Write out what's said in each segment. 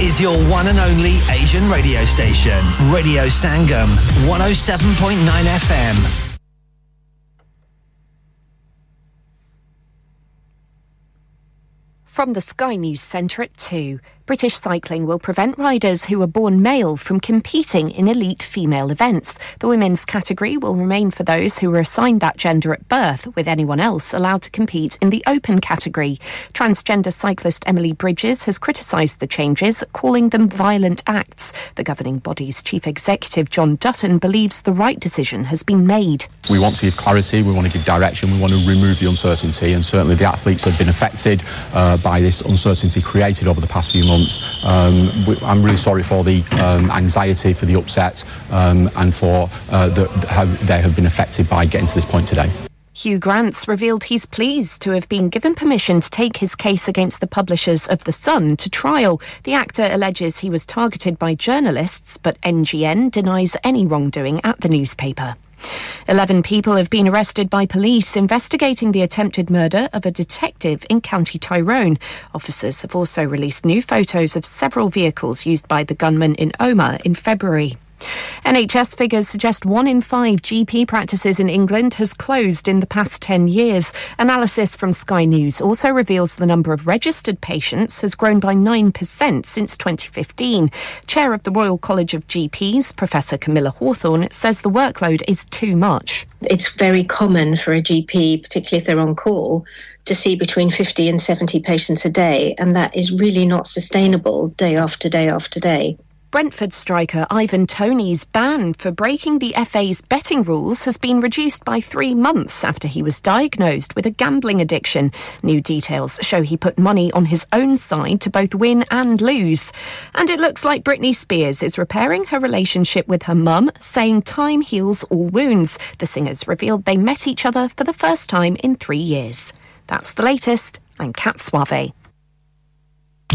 is your one and only Asian radio station. Radio Sangam, 107.9 FM. From the Sky News Centre at 2. British Cycling will prevent riders who are born male from competing in elite female events. The women's category will remain for those who were assigned that gender at birth, with anyone else allowed to compete in the open category. Transgender cyclist Emily Bridges has criticised the changes, calling them violent acts. The governing body's chief executive, John Dutton, believes the right decision has been made. We want to give clarity, we want to give direction, we want to remove the uncertainty, and certainly the athletes have been affected uh, by this uncertainty created over the past few months months. Um, I'm really sorry for the um, anxiety, for the upset, um, and for uh, the, how they have been affected by getting to this point today. Hugh Grants revealed he's pleased to have been given permission to take his case against the publishers of The Sun to trial. The actor alleges he was targeted by journalists, but NGN denies any wrongdoing at the newspaper. Eleven people have been arrested by police investigating the attempted murder of a detective in County Tyrone. Officers have also released new photos of several vehicles used by the gunman in Omagh in February. NHS figures suggest one in five GP practices in England has closed in the past 10 years. Analysis from Sky News also reveals the number of registered patients has grown by 9% since 2015. Chair of the Royal College of GPs, Professor Camilla Hawthorne, says the workload is too much. It's very common for a GP, particularly if they're on call, to see between 50 and 70 patients a day, and that is really not sustainable day after day after day. Brentford striker Ivan Tony's ban for breaking the FA's betting rules has been reduced by three months after he was diagnosed with a gambling addiction. New details show he put money on his own side to both win and lose. And it looks like Britney Spears is repairing her relationship with her mum, saying time heals all wounds. The singers revealed they met each other for the first time in three years. That's the latest. I'm Kat Suave.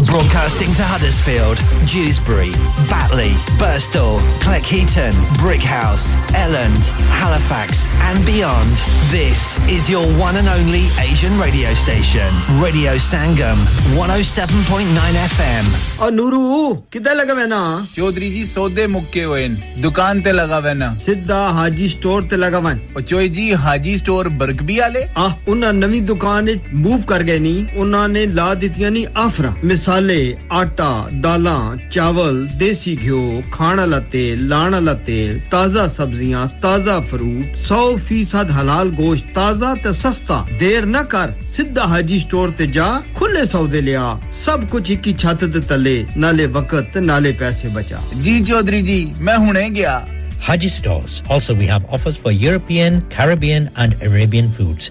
Broadcasting to Huddersfield, Dewsbury, Batley, Burstall, Cleckheaton, Brickhouse, Elland, Halifax, and beyond, this is your one and only Asian radio station, Radio Sangam, 107.9 FM. Oh, Nuru, kida laga vena? Chaudhary ji, sode mukke hoin. Dukaan te laga vena. Siddha, Haji store te laga vena. Oh, Choy ji, Haji store berg bhi aale? Ah, unna nami dukaan move kar gaini. Unna ne la ditiya afra. ਮਸਾਲੇ, ਆਟਾ, ਦਾਲਾਂ, ਚਾਵਲ, ਦੇਸੀ ਘਿਓ, ਖਾਣ ਵਾਲਾ ਤੇਲ, ਲਾਣ ਵਾਲਾ ਤੇਲ, ਤਾਜ਼ਾ ਸਬਜ਼ੀਆਂ, ਤਾਜ਼ਾ ਫਰੂਟ 100% ਹਲਾਲ ਗੋਸ਼ਤ ਤਾਜ਼ਾ ਤੇ ਸਸਤਾ। ਦੇਰ ਨਾ ਕਰ, ਸਿੱਧਾ ਹਾਜੀ ਸਟੋਰ ਤੇ ਜਾ ਖੁੱਲੇ ਸੌਦੇ ਲਿਆ। ਸਭ ਕੁਝ ਇੱਕ ਹੀ ਛੱਤ ਦੇ ਤਲੇ, ਨਾਲੇ ਵਕਤ, ਨਾਲੇ ਪੈਸੇ ਬਚਾ। ਜੀ ਚੌਧਰੀ ਜੀ, ਮੈਂ ਹੁਣੇ ਗਿਆ। Haji stores. Also, we have offers for European, Caribbean, and Arabian foods.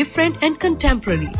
different, and contemporary.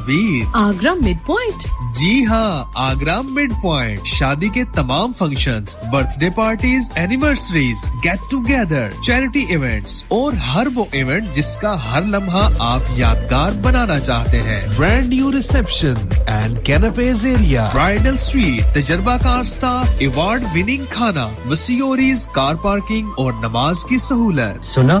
تعبیر۔ Agra mid point. جی ہاں آگرہ مڈ پوائنٹ۔ شادی کے تمام function birthday parties anniversaries get together charity events اور ہر وہ ایونٹ جس کا ہر لمحہ آپ یادگار بنانا چاہتے ہیں۔ Brand new reception and canapes area bridal suite تجربہ کار سٹاف ایوارڈ وننگ کھانا وسیوریز کار پارکنگ اور نماز کی سہولت۔ سنا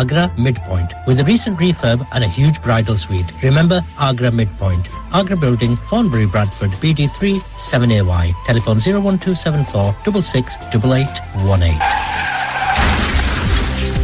Agra mid point with recent refurb and a huge bridal suite. Remember Agra Midpoint, Agra Building, Fonbury, Bradford, BD3 7AY. Telephone 01274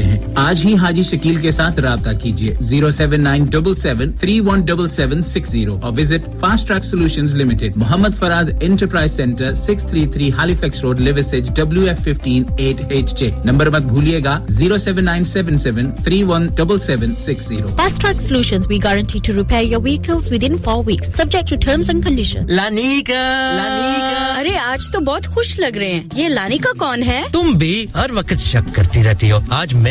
ہیں۔ سکتے ہیں۔ آج ہی حاجی شکیل کے ساتھ رابطہ کیجیے۔ Zero seven nine double seven three one double seven six zero اور visit fast track solution limited. Muhammad Faraz enterprise centre six three three Halifax road Liversedge W F fifteen eight H J. Number مت بھولیے گا۔ Zero seven nine seven seven three one double seven six zero. Fast track solution we guarantee to repair your vehicles within four weeks subject to terms and condition لانیکا لانیکا ارے آج تو بہت خوش لگ رہے ہیں۔ یہ لانی کا کون ہے؟ تم بھی ہر وقت شک کرتی رہتی ہو۔ آج میں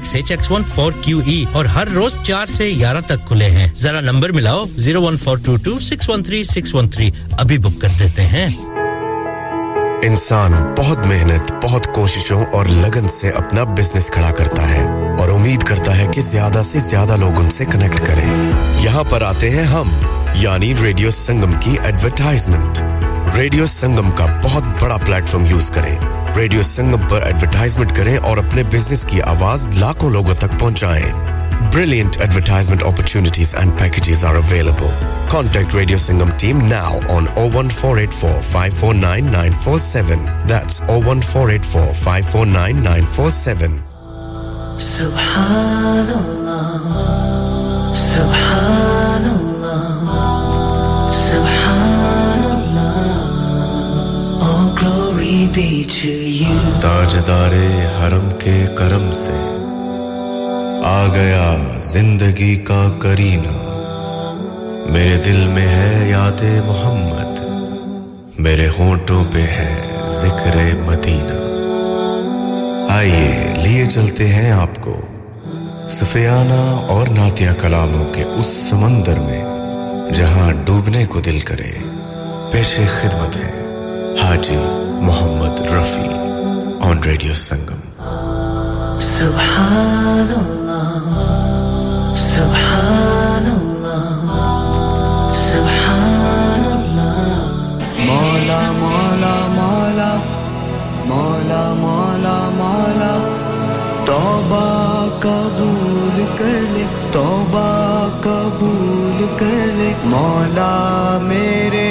ڈاک H X one four Q E اور ہر روز چار سے گیارہ تک کھلے ہیں۔ ذرا number ملاؤ، zero one four two two six one three six one three. ابھی بک کر دیتے ہیں۔ انسان بہت محنت، بہت کوششوں اور لگن سے اپنا بزنس کھڑا کرتا ہے اور امید کرتا ہے کہ زیادہ سے زیادہ لوگ ان سے کنیکٹ کریں۔ یہاں پر آتے ہیں ہم یعنی ریڈیو سنگم کی ایڈورٹائزمنٹ ریڈیو سنگم کا بہت بڑا پلیٹ فارم یوز کریں۔ ریڈیو سنگم پر ایڈورٹائزمنٹ کریں اور اپنے بزنس کی آواز لاکھوں لوگوں تک پہنچائیں۔ Brilliant advertisement opportunities and packages are available contact radio Sangam team now on O one four eight four five four nine nine four seven that's O one four eight four five four nine nine four seven تاجدار حرم کے کرم سے آ گیا زندگی کا کرینہ۔ میرے دل میں ہے یاد محمد، میرے ہونٹوں پہ ہے ذکر مدینہ۔ آئیے، لیے چلتے ہیں آپ کو سفیانہ اور ناتیہ کلاموں کے اس سمندر میں، جہاں ڈوبنے کو دل کرے، پیش خدمت ہے۔ حاجی محمد رفیع آن ریڈیو سنگم سبحان اللہ سبحان اللہ سبحان اللہ مولا مولا مولا مولا مولا مولا توبہ قبول کر لے توبہ قبول کر لے مولا میرے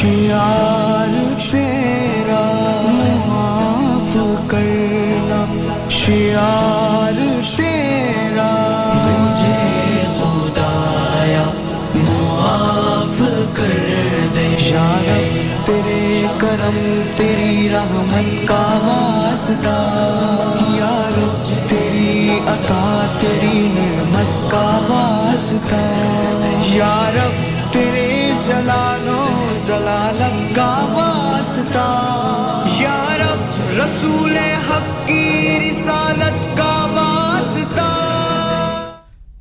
شیار تیرا معاف کرنا شیار تیرا۔ مجھے خدایا معاف کر دے۔ شاید تیرے کرم تیری رحمت کا واسطہ۔ یار تیری عطا تیری نعمت کا واسطہ۔ یارب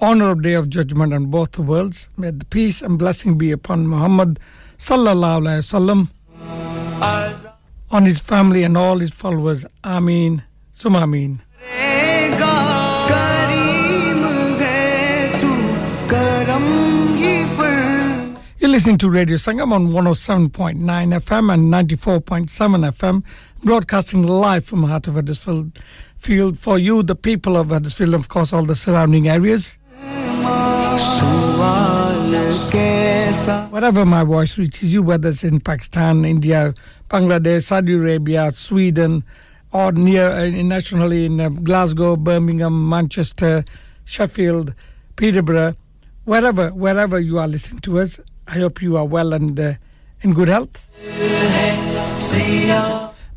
honor of day of judgment on both worlds may the peace and blessing be upon Muhammad sallallahu alaihi wasallam on his family and all his followers Amin. sum Ameen You're listening to Radio Sangam on 107.9 FM and 94.7 FM, broadcasting live from heart of Huddersfield Field for you, the people of Huddersfield, of course, all the surrounding areas. Wherever my voice reaches you, whether it's in Pakistan, India, Bangladesh, Saudi Arabia, Sweden, or near uh, nationally in uh, Glasgow, Birmingham, Manchester, Sheffield, Peterborough, wherever wherever you are listening to us, I hope you are well and uh, in good health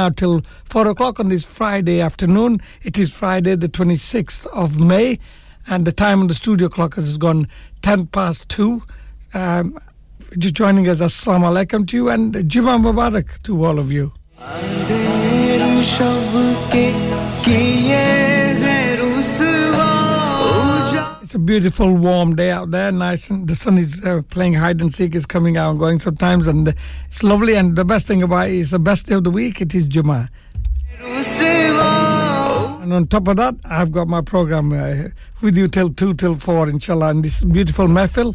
now till four o'clock and the time on the studio clock has gone 10 past 2. Um, joining us, Assalamu alaikum to you and Juma Mubarak to all of you. It's a beautiful warm day out there. Nice, and the sun is uh, playing hide and seek is coming out and going sometimes, and it's lovely. And the best thing about it is the best day of the week. It is Juma, And on top of that, I've got my program uh, with you till two till four, inshallah, in this beautiful mehfil.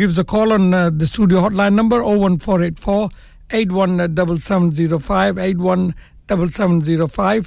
gives a call on the studio hotline number O one four eight four eight one double seven zero five eight one double seven zero five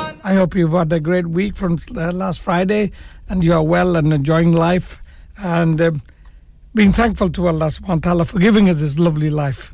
I hope you've had a great week from uh, last Friday and you are well and enjoying life and uh, being thankful to Allah subhanahu wa ta'ala for giving us this lovely life.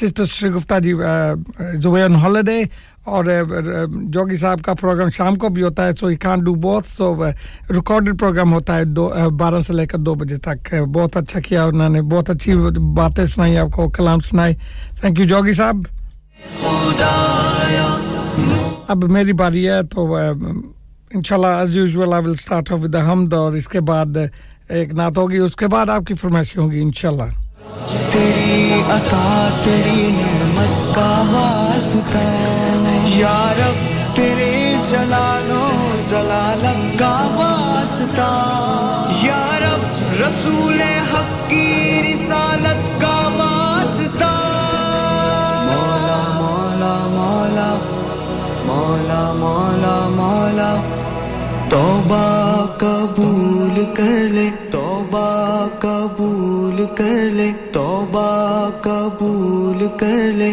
sister Shri Gupta ji is away on holiday اور جوگی صاحب کا programme شام کو بھی ہوتا ہے سو ہی کان do بہت سو ریکارڈڈ پروگرام ہوتا ہے دو بارہ سے لے کر دو بجے تک۔ بہت اچھا کیا انہوں نے، بہت اچھی باتیں سنائی، آپ کو کلام سنائے تھینک یو جوگی صاحب۔ اب میری باری ہے تو ان شاء اللہ as usual I will start with حمد اور اس کے بعد ایک نعت ہوگی، اس کے بعد آپ کی فرمائشیں ہوں گی انشاءاللہ۔ تیری عطا، تیری نعمت کا واسطہ۔ یارب تیرے جلالوں، جلالت کا واسطہ۔ یارب رسول حق کی رسالت کا واسطہ۔ مولا مولا مولا مولا مولا مولا، توبہ قبول کر لے، توبہ قبول کر لے، توبہ قبول کر لے۔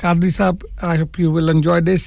Qadri Sahab I hope you will enjoy this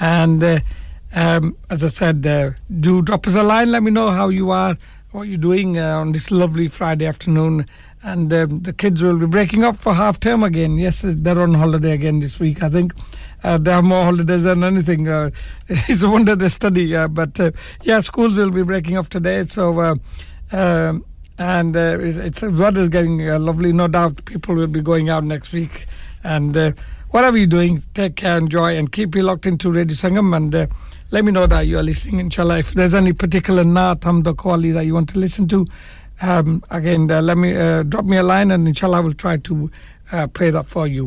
And uh, um, as I said uh, do drop us a line. Let me know how you are what you're doing uh, on this lovely Friday afternoon. And um, the kids will be breaking up for half term again. Yes they're on holiday again this week I think they have more holidays than anything. Uh, it's a wonder they study. Uh, but yeah, schools will be breaking up today. So, um, and it's weather is getting lovely. No doubt, people will be going out next week. And whatever you're doing, take care, enjoy, and keep you locked into Radio Sangam. And let me know that you are listening. Inshallah, if there's any particular naat, hamda, that you want to listen to, um, again, let me drop me a line, and inshallah, I will try to uh, pray that for you.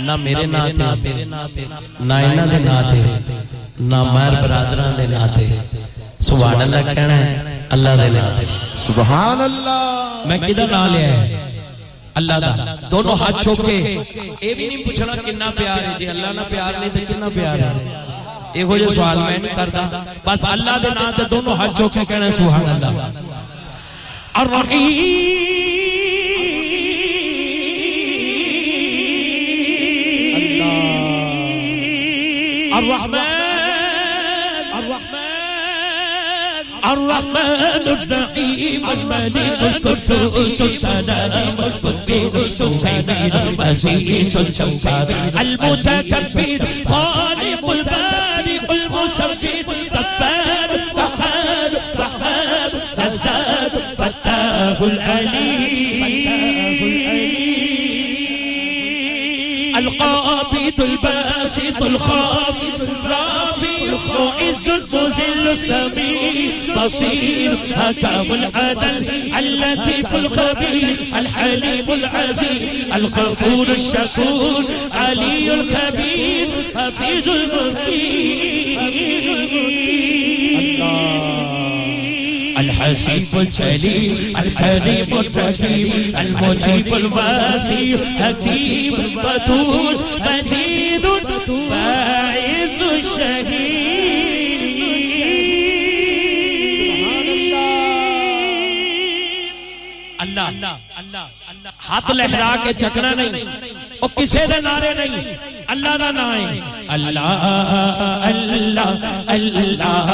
ਨਾ ਮੇਰੇ ਨਾਂ ਤੇ ਨਾ ਇਹਨਾਂ ਦੇ ਨਾਂ ਤੇ ਨਾ ਮਾਰ ਬਰਾਦਰਾਂ ਦੇ ਨਾਂ ਤੇ سبحان اللہ کہنا ہے اللہ دے نال سبحان اللہ میں کدا نال لیا ہے اللہ دا دونوں ہاتھ چھوک کے اے بھی نہیں پوچھنا کتنا پیار ہے جی اللہ نہ پیار نہیں تے کتنا پیار ہے اے جو سوال میں نہیں کردا بس اللہ دے نام تے دونوں ہاتھ چھوک کے کہنا سبحان اللہ الرحیم الرحمن الرحيم الملك القدوس السلام القدوس السميع العزيز الجبار المتكبر خالق البارئ المصور غفار قهار رحمن رزاق فتاه العليم القابض الباسط الخافض الرافع المعز المذل السميع. بصير حكم العدل اللطيف الخبير الحليم العزيز الغفور الشكور علي الكبير حفيظ الحسيب الجليل الكريم الرحيم المجيب الواسع حكيم بدور مجيد باعث ہاتھ لہرا کے چکنا نہیں۔ وہ کسے دے نعرے نہیں۔ اللہ دا نام ہے۔ اللہ اللہ اللہ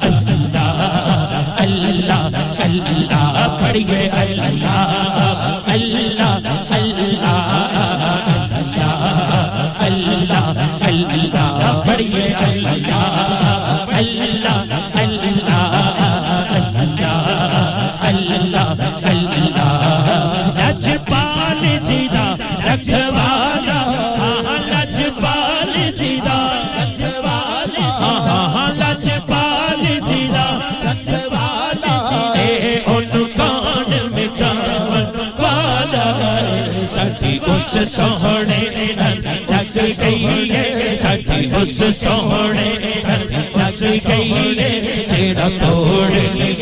اللہ اللہ اللہ۔ پڑھیے اللہ اللہ اللہ اللہ اللہ۔ پڑھیے سچی اس سونے لگ گئی ہے سچی اس سونے لگ گئی ہے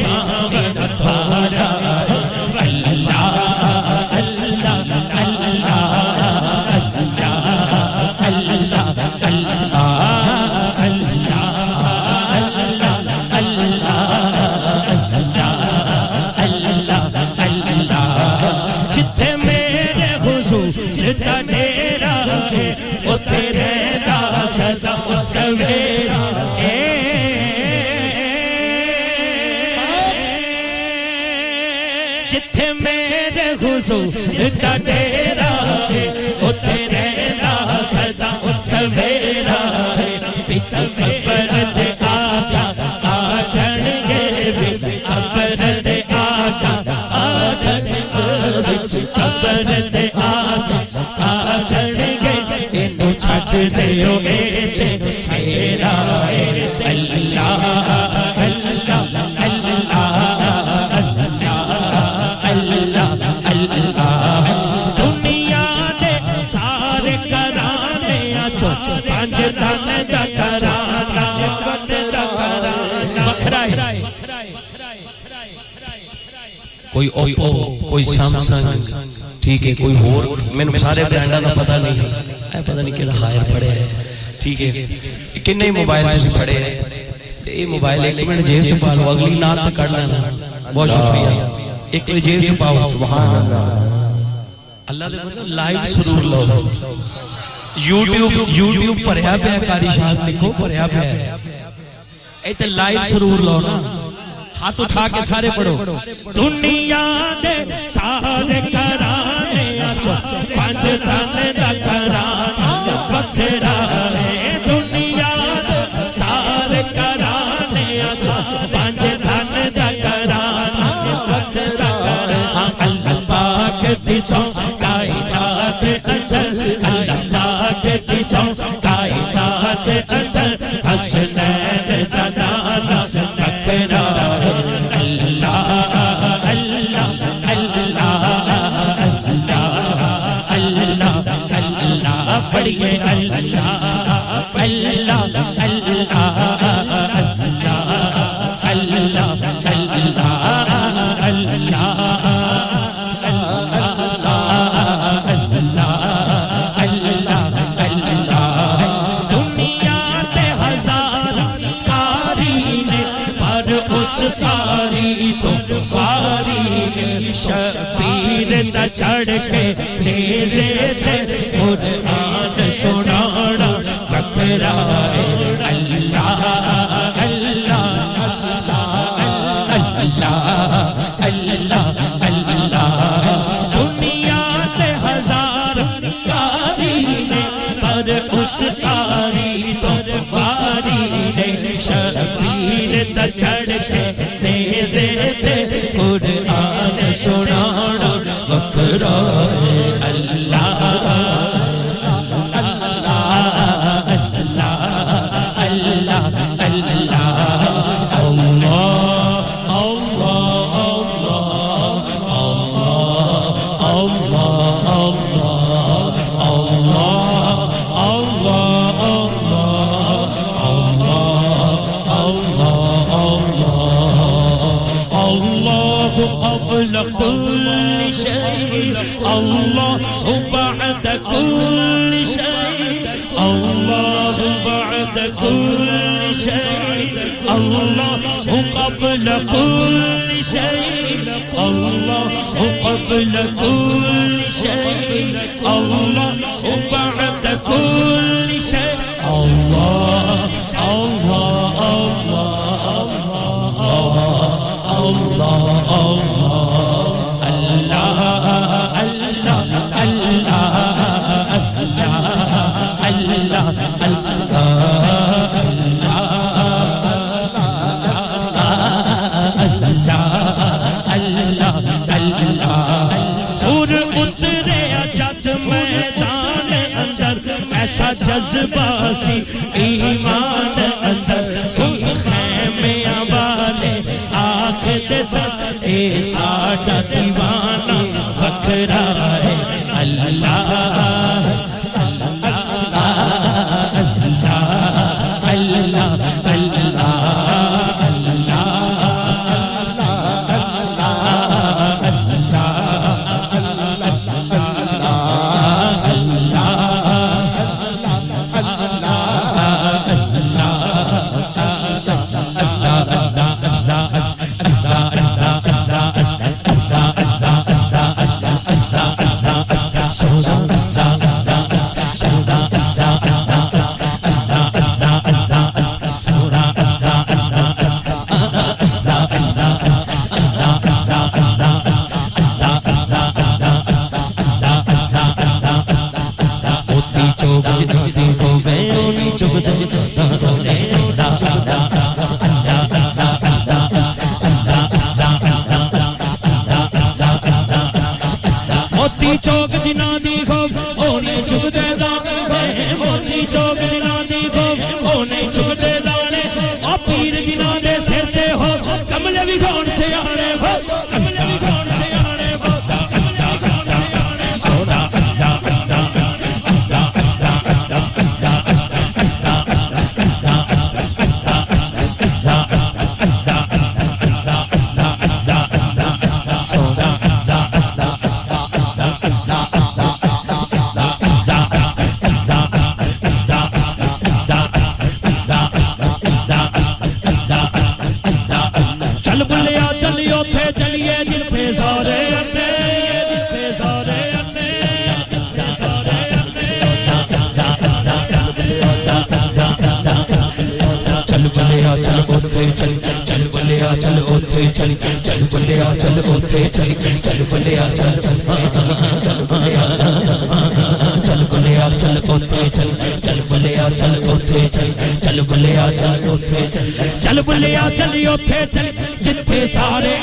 سویرا جتھے میرے حضور جتا ڈیرا ہے، اتھے رہتا سزا سویرا ہے۔ بچ اپرد آقا آجن گے بچ اپرد آقا آجن بچ اپرد آقا آجن گے انو چھٹ دیو اے کوئی اوپو کوئی سامسنگ ٹھیک ہے کوئی ہور میں نے سارے برانڈا دا پتہ نہیں ہے اے پتہ نہیں کیڑا ہائر پڑے ہے ٹھیک ہے کنے موبائل تسی پڑے ہے تے یہ موبائل ایک منٹ جیب چ پا لو اگلی نات تے کڈ لینا بہت شکریہ ایک منٹ جیب چ پاؤ سبحان اللہ اللہ دے بندے لائیو سرور لو یوٹیوب یوٹیوب پڑھیا پیا کاری شاد لکھو پڑھیا پیا اے تے لائیو سرور لو نا ہاتھ اٹھا کے سارے پڑھو۔ دنیا دے سارے کرانے آچو پانچ دن دا کرانا بکھرا ہے۔ دنیا دے سارے کرانے آچو پانچ دن دا کرانا بکھرا ہاں، اللہ پاک دی سو کائنات اصل، اللہ پاک سو کائنات اصل۔ حسنین دا اللہ اللہ نہ چڑھ کے نیزے تے قرآن سنانا، بکرا اللہ اللہ اللہ اللہ اللہ۔ ہزار کاری نے، پر اس ساری تو چڑھ کے نیزے تے قرآن سنانا Ram قبل كل شيء. الله قبل كل شيء. الله بعد كل جذبہ ایمان اثر سن خیمے والے آخ دسا اے ساڑا دیوانا بکرا چلی اوتھے چلی جتھے سارے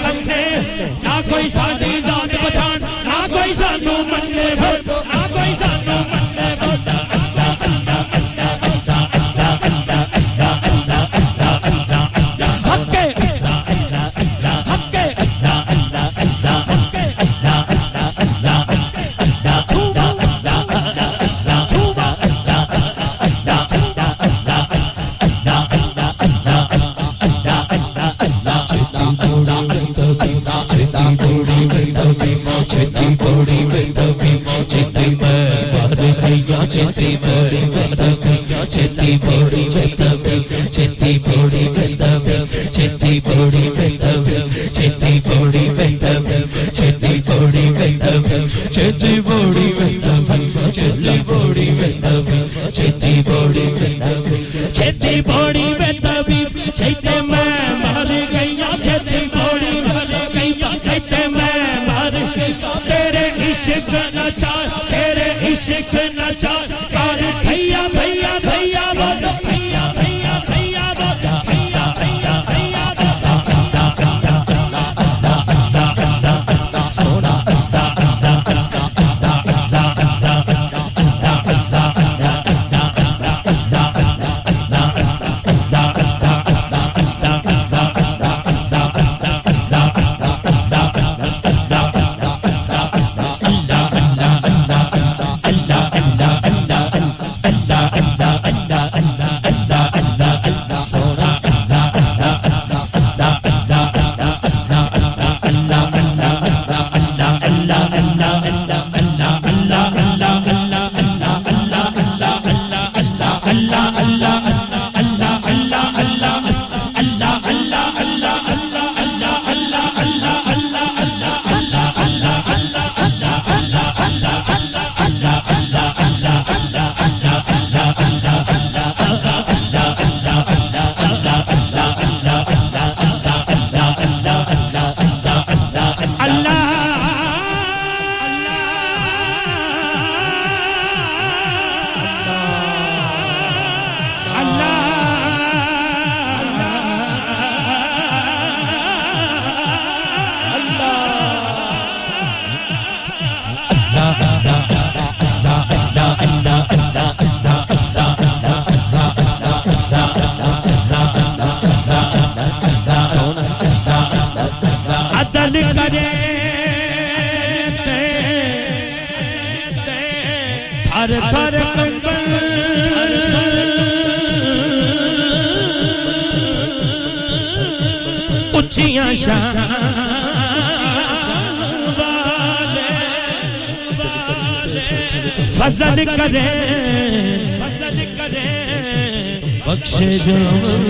sevdamı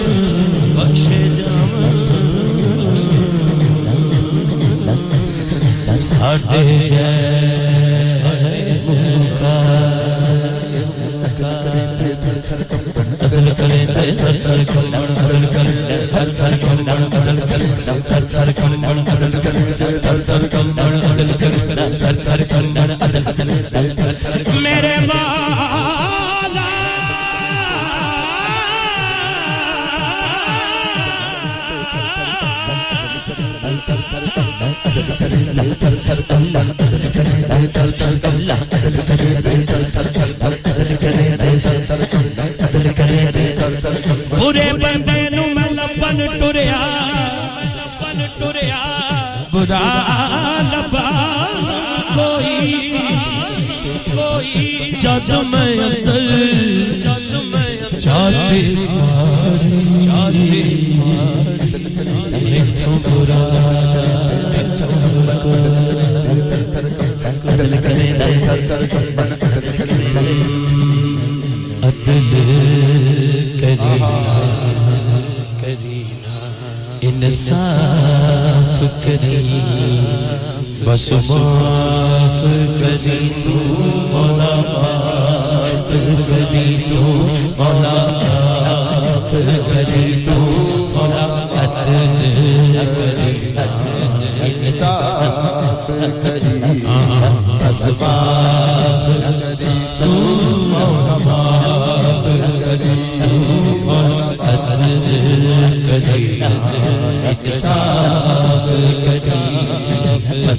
صاف کری۔ بس معاف کری تو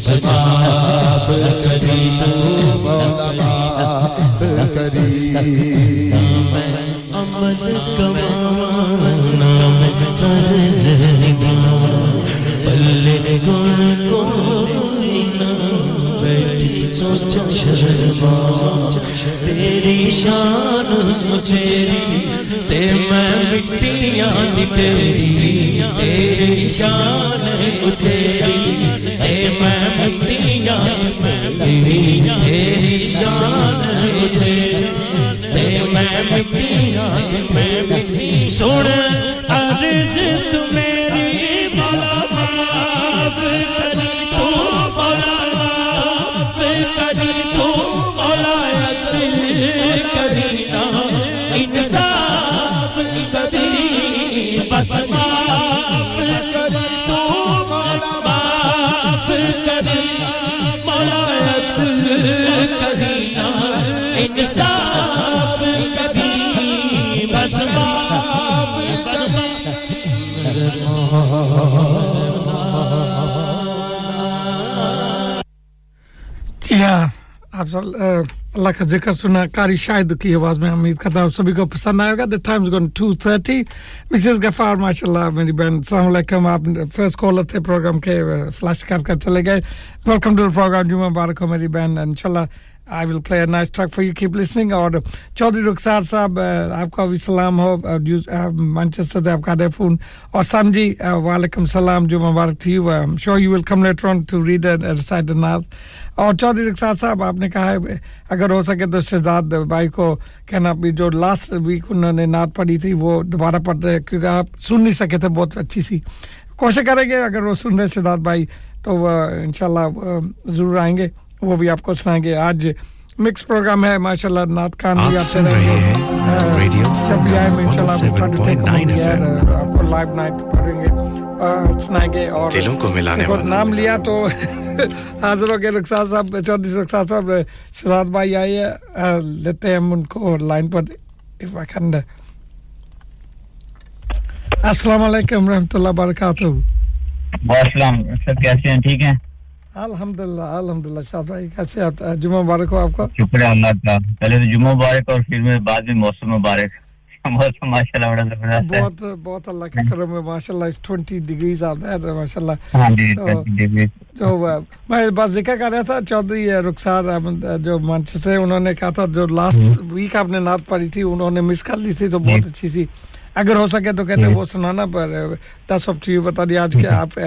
صاف کری صاف کری عمل کمانا فرض پلے گن کو بیٹھی سوچا شرما تیری شان مجھے تے میں مٹیاں دی تیری تیری شان مجھے مجھے دے میں بھی میں بھی سن، عرض تو میری مولا معاف کری تو مولا معاف کری تو مولا عدل کرینا انصاف کری بس معاف کری تو مولا معاف کری انصاف کبھی بس باپ جی ہاں، آپ اللہ کا ذکر سنا کاری شاہد کی آواز میں امید کرتا ہوں سبھی کو پسند آئے گا۔ The times gone two thirty Mrs Ghaffar ماشاء اللہ میری بہن، السلام علیکم۔ آپ فرسٹ کالر تھے پروگرام کے فلش کر کر چلے گئے۔ ویلکم ٹو پروگرام جمعہ مبارک ہو میری بہن ان شاء اللہ I will play nice track for you keep listening اور چودھری رخسار صاحب آپ کا بھی سلام ہو مانچسٹر سے آپ کا فون. اور سام جی وعلیکم السلام جو مبارک تھی so you will come later on to red side north اور چودھری رخسار صاحب، آپ نے کہا ہے، اگر ہو سکے تو شہزاد بھائی کو کہنا بھی، جو لاسٹ ویک انہوں نے نعت پڑھی تھی، وہ دوبارہ پڑھ رہے کیونکہ آپ سن نہیں سکے تھے، بہت اچھی سی۔ کوشش کریں گے، اگر وہ سن رہے شہزاد بھائی، تو وہ اللہ ضرور آئیں گے۔ وہ بھی آپ کو سنائیں گے۔ آج مکس پروگرام ہے ماشاء اللہ نعت خان بھی آپ سے رہیں گے میں ان شاء اللہ آپ کو لائیو نائٹ پڑھیں گے۔ سنائیں گے اور نام لیا تو حاضر ہو کے رخسار صاحب چودھری رخسار صاحب شہزاد بھائی آئیے لیتے ہیں ہم ان کو لائن پر۔ افاقند uh, السلام علیکم رحمۃ اللہ وبرکاتہ۔ وعلیکم السلام سر کیسے ہیں؟ ٹھیک ہیں؟ الحمد للہ الحمد للہ شاہ بھائی کیسے جمعہ مبارک ہو آپ کا۔ شکریہ اللہ کا۔ پہلے تو جمعہ مبارک اور پھر بعد میں موسم مبارک۔ بہت بہت اللہ کا کرم ہے ماشاء اللہ ٹوینٹی ڈگریز آتا ہے ماشاء اللہ ہاں جی، تو میں بس ذکر کر رہا تھا چودھری رخسار احمد جو مانچسٹر انہوں نے کہا تھا جو لاسٹ ہاں۔ ویک آپ نے نعت پڑی تھی انہوں نے مس کر لی تھی تو جی۔ بہت اچھی سی۔ اگر ہو سکے تو کہتے جی۔ وہ سنانا پر دس آف ٹی بتا دیا۔ آج کے آپ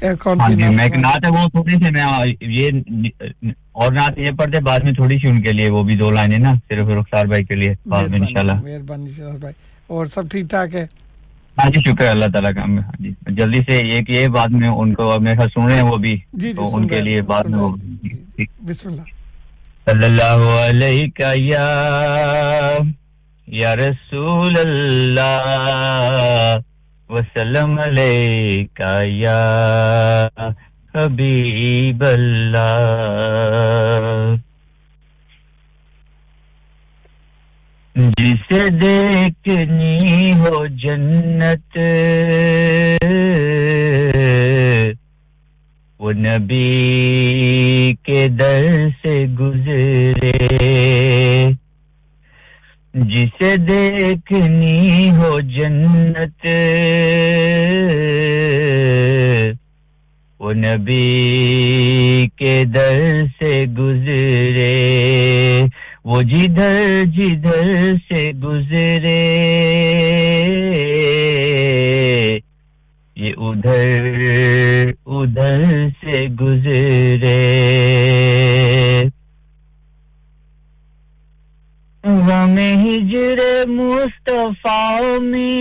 کون سی ہاں جی، نعت ہے وہ تھوڑی سی میں یہ اور نعت یہ پڑھتے بعد میں تھوڑی سی ان کے لیے وہ بھی دو لائنیں نا صرف رخسار بھائی کے لیے بعد میں انشاءاللہ۔ مہربانی شہر بھائی۔ اور سب ٹھیک ٹھاک ہے؟ ہاں جی شکر اللہ تعالیٰ کا۔ ہاں جی جلدی سے یہ کہ بعد میں ان کو میرے خیال سن رہے ہیں وہ بھی جی، جی، تو ان کے لیے بعد میں بسم اللہ۔ صلی اللہ علیہ یا یا رسول اللہ۔ وسلم علیکہ یا حبیب اللہ۔ جسے دیکھنی ہو جنت، وہ نبی کے در سے گزرے۔ جسے دیکھنی ہو جنت۔ وہ نبی کے در سے گزرے۔ وہ جدھر جدھر سے گزرے۔ یہ ادھر ادھر سے گزرے۔ غم ہجر مصطفیٰ میں۔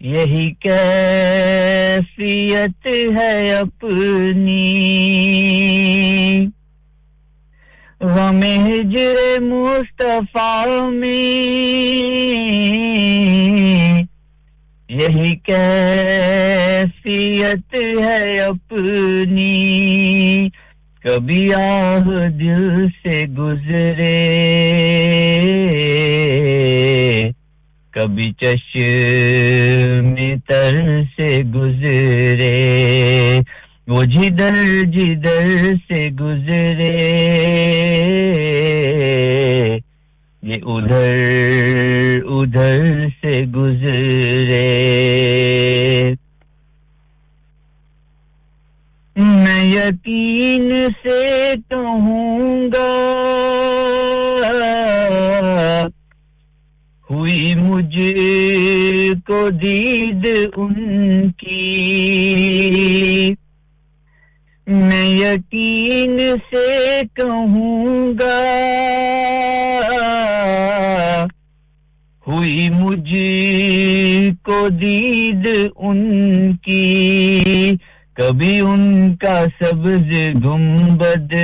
یہی کیفیت ہے اپنی۔ غم ہجر مصطفیٰ میں۔ یہی کیفیت ہے اپنی۔ کبھی آہ دل سے گزرے، کبھی چشم تر سے گزرے، وہ جدر جدر سے گزرے۔ یہ ادھر ادھر سے گزرے۔ میں یقین سے کہوں گا۔ ہوئی مجھ کو دید ان کی۔ میں یقین سے کہوں گا۔ ہوئی مجھ کو دید ان کی۔ کبھی ان کا سبز گنبد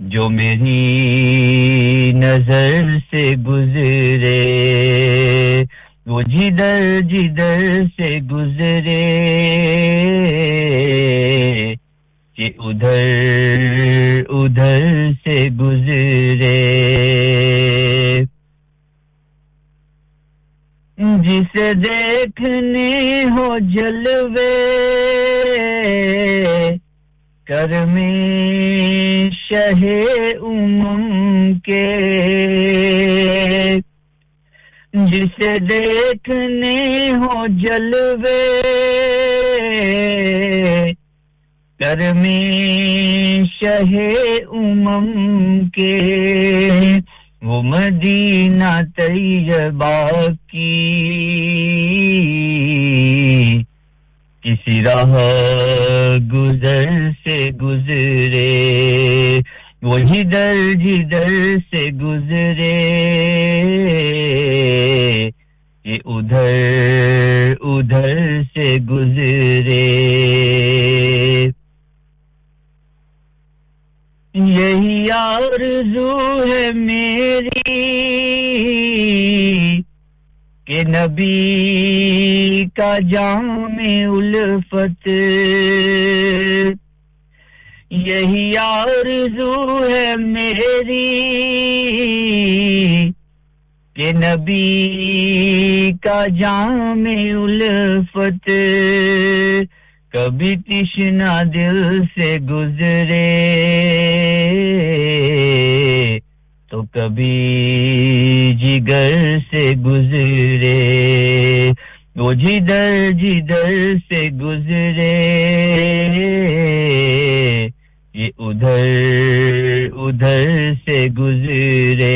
جو میری نظر سے گزرے، وہ جدر جدر سے گزرے کہ ادھر ادھر سے گزرے۔ جسے دیکھنے ہو جلوے کرم شہ امم کے۔ جسے دیکھنے ہو جلوے کرمی شہ امم کے۔ وہ مدینہ طیبہ کی کسی راہ گزر سے گزرے، وہی در جدھر سے گزرے۔ یہ ادھر ادھر سے گزرے۔ یہی آرزو ہے میری کہ نبی کا جام الفت یہی آرزو ہے میری کہ نبی کا جام الفت کبھی تشنا دل سے گزرے۔ تو کبھی جگر سے گزرے۔ وہ جدھر جدھر سے گزرے۔ یہ ادھر ادھر سے گزرے۔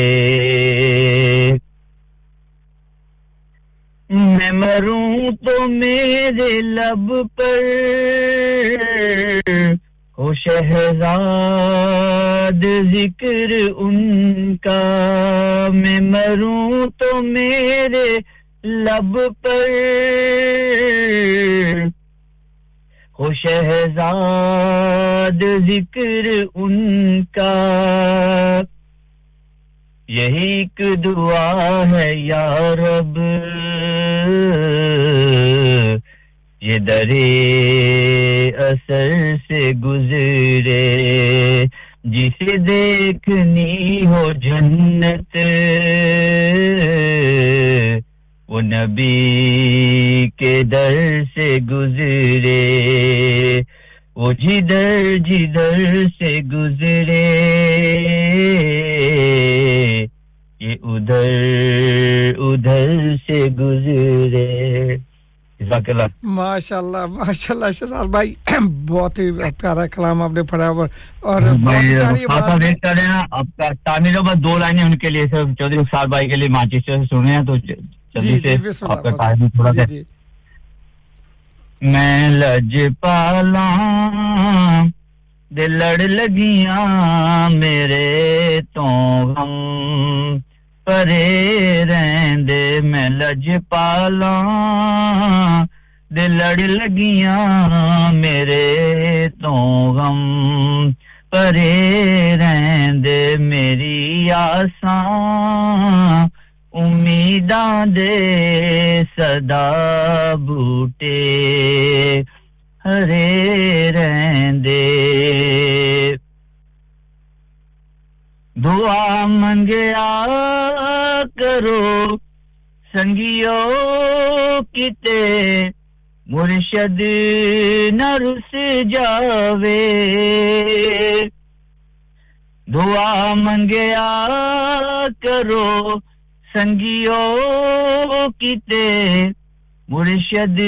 میں مروں تو میرے لب پر۔ ہو شہزاد، ذکر ان کا۔ میں مروں تو میرے لب پر۔ ہو شہزاد، ذکر ان کا۔ یہی ایک دعا ہے یا رب۔ یہ درے اثر سے گزرے، جسے دیکھنی ہو جنت۔ وہ نبی کے در سے گزرے، وہ جدھر جدھر سے گزرے۔ یہ ادھر ادھر سے گزرے۔ ماشاء اللہ۔ ماشاء اللہ شہزاد بھائی بہت ہی پیارا کلام آپ نے پڑھا اور اور آپ کا تعمیر بس دو لائنیں ان کے لیے سر چودھری رخسار بھائی کے لیے مانچسٹر سے سنے ہیں تو جلدی سے آپ کا تعمیر تھوڑا سا۔ میں لج پالا دل لڑ لگیاں میرے تو غم۔ پرے رہندے میں لج پالا دل لڑ لگیاں میرے تو غم۔ پرے رہندے میری آساں۔ امیداں دے صدا بوٹے۔ ہرے رہندے۔ دعا منگیا کرو سنگیو کتے مرشد نہ رس جاوے۔ دعا منگیا کرو سنگیو کتے مرشد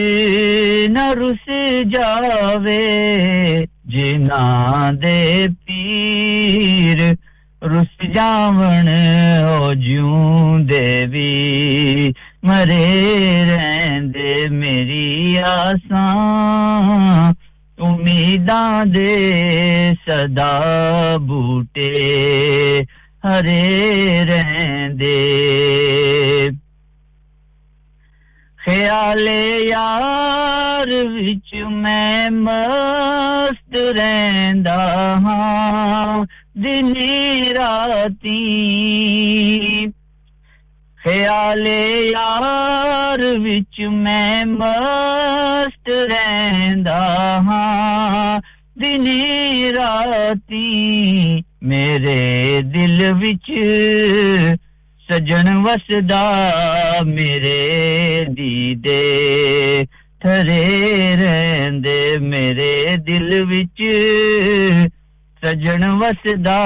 نہ رس جاوے۔ جنا دے پیر رس جاون او جوں دیوی مرے رہندے میری آساں امیداں دے صدا بوٹے ہرے رہندے خیال یار وچ میں مست رہندا ہاں دن راتی۔ خیال یار وچ میں مست رہندا ہاں۔ دن راتی میرے دل وچ سجن وسدا میرے دیدے۔ تھرے رہندے میرے دل وچ سجن وسدا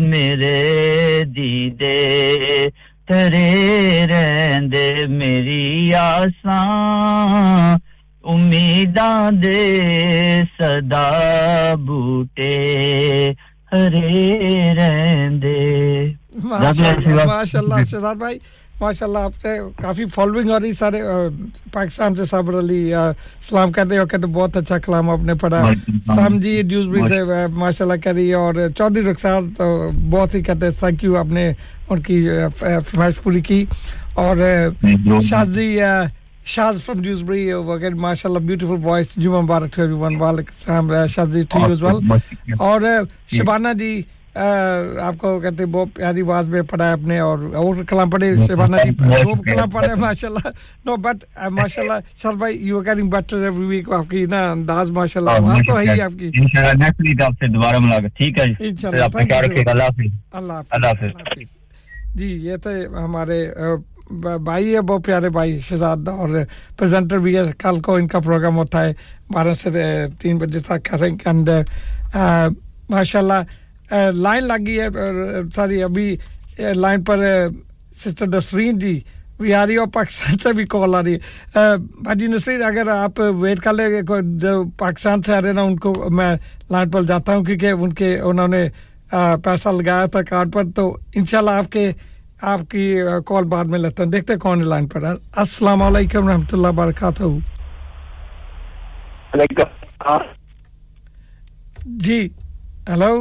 میرے دیدے ترے رہندے میری آساں۔ امیداں دے صدا بوٹے ہرے رہندے۔ ماشاءاللہ ماشاءاللہ شہزاد بھائی ماشاء اللہ آپ سے کافی فالوئنگ ہو رہی سارے پاکستان سے صابر علی سلام کر ہو کہتے بہت اچھا کلام آپ نے پڑھا۔ سام جی ڈیوزبری سے ماشاء اللہ کر رہی ہے اور چودھری رخسار تو بہت ہی کہتے تھینک یو آپ نے ان کی فرمائش پوری کی۔ اور Shazi ji, Shaz from Dewsbury again ماشاء اللہ بیوٹیفل وائس جمعہ مبارک ٹو ایوری ون وعلیکم السلام شازی ٹو یوز ویل اور شبانہ جی آپ کو کہتے ہیں بہت پیاری آواز میں پڑھا ہے آپ اور اور کلام پڑھے شیبانہ جی خوب کلام پڑھے ماشاء اللہ نو بٹ ماشاء اللہ سر بھائی you carry better every week آپ کی نا انداز ماشاء اللہ بات تو ہے ہی آپ کی۔ انشاءاللہ نیکسٹ ویک آپ سے دوبارہ ملاقات۔ ٹھیک ہے جی۔ ان شاء اللہ اللہ حافظ جی یہ تھے ہمارے بھائی ہے بہت پیارے بھائی شہزاد اور پریزنٹر بھی ہے کل کو ان کا پروگرام ہوتا ہے۔ بارہ سے تین بجے تک کریں اینڈ ماشاء اللہ لائن لگ گئی ہے ساری ابھی لائن پر سسٹر نسرین جی بھی آ رہی ہے اور پاکستان سے بھی کال آ رہی ہے۔ بھاجی نسرین اگر آپ ویٹ کر لیں گے جو پاکستان سے آ رہے نا ان کو میں لائن پر جاتا ہوں کیونکہ ان کے انہوں نے پیسہ لگایا تھا کارڈ پر۔ تو انشاءاللہ آپ کے آپ کی کال بعد میں لیتا ہوں۔ دیکھتے ہیں کون لائن پر۔ السلام علیکم رحمۃ اللہ وبرکاتہ۔ جی ہلو۔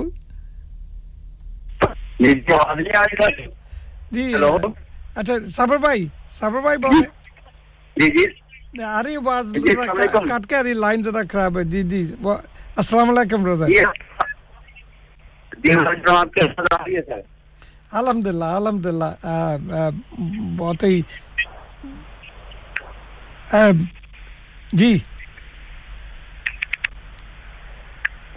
جی لائن ذرا خراب ہے جی جی السلام علیکم بردر الحمد للہ الحمد للہ بہت ہی جی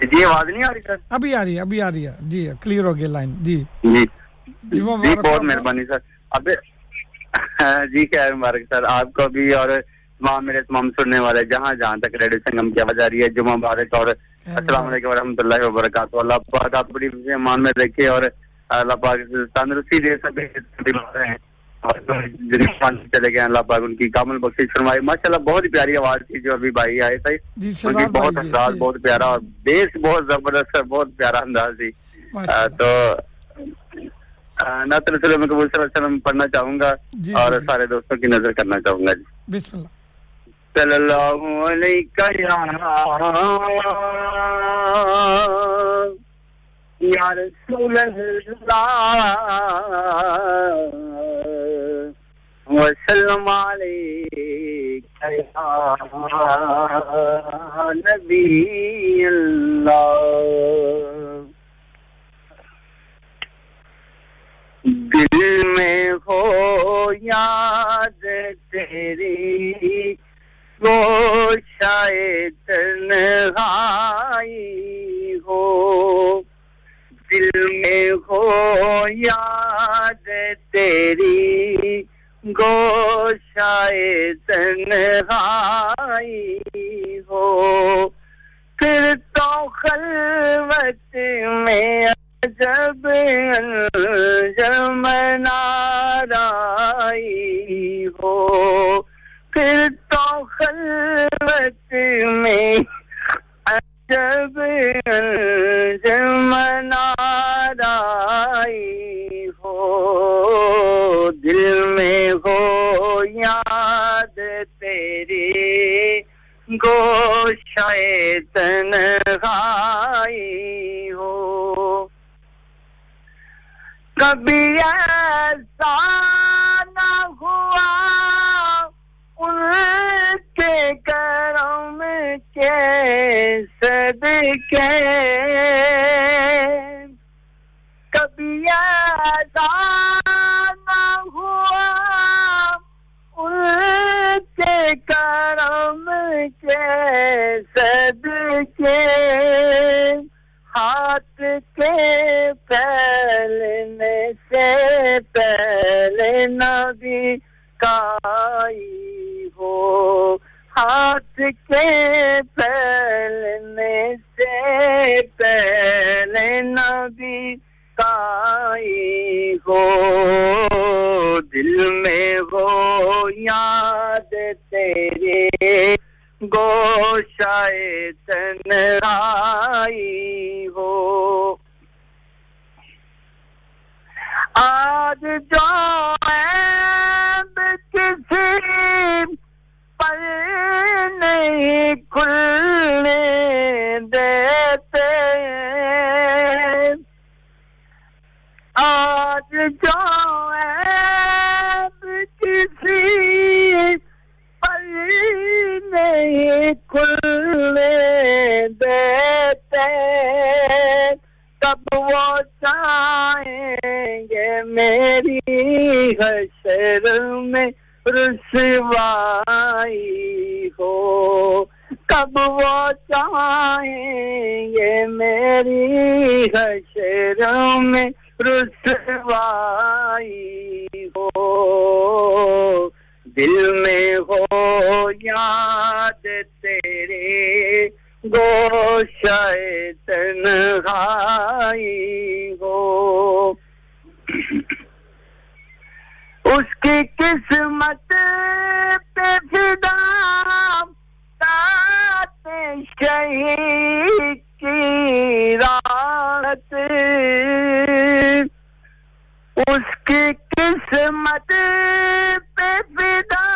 جی،, جی آواز نہیں آ رہی سر۔ ابھی آ رہی ہے ابھی آ رہی ہے۔ جی کلیئر ہو گئی لائن جی۔ جی۔ جی, جی، بہت مہربانی سر۔ اب جی خیر مبارک سر۔ آپ کو بھی اور تمام میرے تمام سننے والے جہاں جہاں تک ریڈیو سنگم کی آواز آ رہی ہے جمعہ مبارک اور السلام علیکم و رحمۃ اللہ وبرکاتہ۔ اللہ پاک آپ بڑی امان میں رکھے اور اللہ پاک تندرستی دے سبھی ہیں چلے گئے اللہ پاک ان کی کامل بخش فرمائی ماشاء اللہ بہت پیاری آواز تھی جو ابھی بھائی آئے تھے۔ بہت انداز بہت پیارا اور بیس بہت زبردست بہت پیارا انداز تھی۔ تو نعت رسول میں قبول صلی وسلم پڑھنا چاہوں گا اور سارے دوستوں کی نظر کرنا چاہوں گا۔ جی صلی اللہ علیہ یا رسول اللہ۔ وسلم نبی اللہ۔ دل میں ہو یاد تیری کو شاید تنہائی ہو۔ دل میں ہو یاد تیری گوشائے تنہائی ہو۔ پھر تو خلوت میں جب جمنارائی ہو۔ پھر تو خلوت میں جب جمنارائی ہو، دل میں ہو یاد تیری گوشائے تنہائی ہو۔ کبھی ایسا نہ ہوا، ان دے کے کبھی نہ ہوا۔ کے کرم کے سد کے ہاتھ کے پھیلنے سے پہلے نبی کائی ہو۔ ہاتھ کے پھیلنے سے پہلے نبی کائی ہو، دل میں ہو یاد تیرے گوشائے تنہائی ہو۔ آج جو کسی پر نہیں کھلنے دیتے آج جو کسی پر نہیں کھلنے دیتے کب وہ چاہیں گے میری حشر میں؟ رسوائی ہو۔ کب وہ چاہیں گے میری حشر میں رسوائی ہو۔ دل میں ہو یاد تیرے گوشائے تنہائی ہو۔ اس کی قسمت پہ فدا تات شہید کی رات۔ اس کی قسمت پہ فدا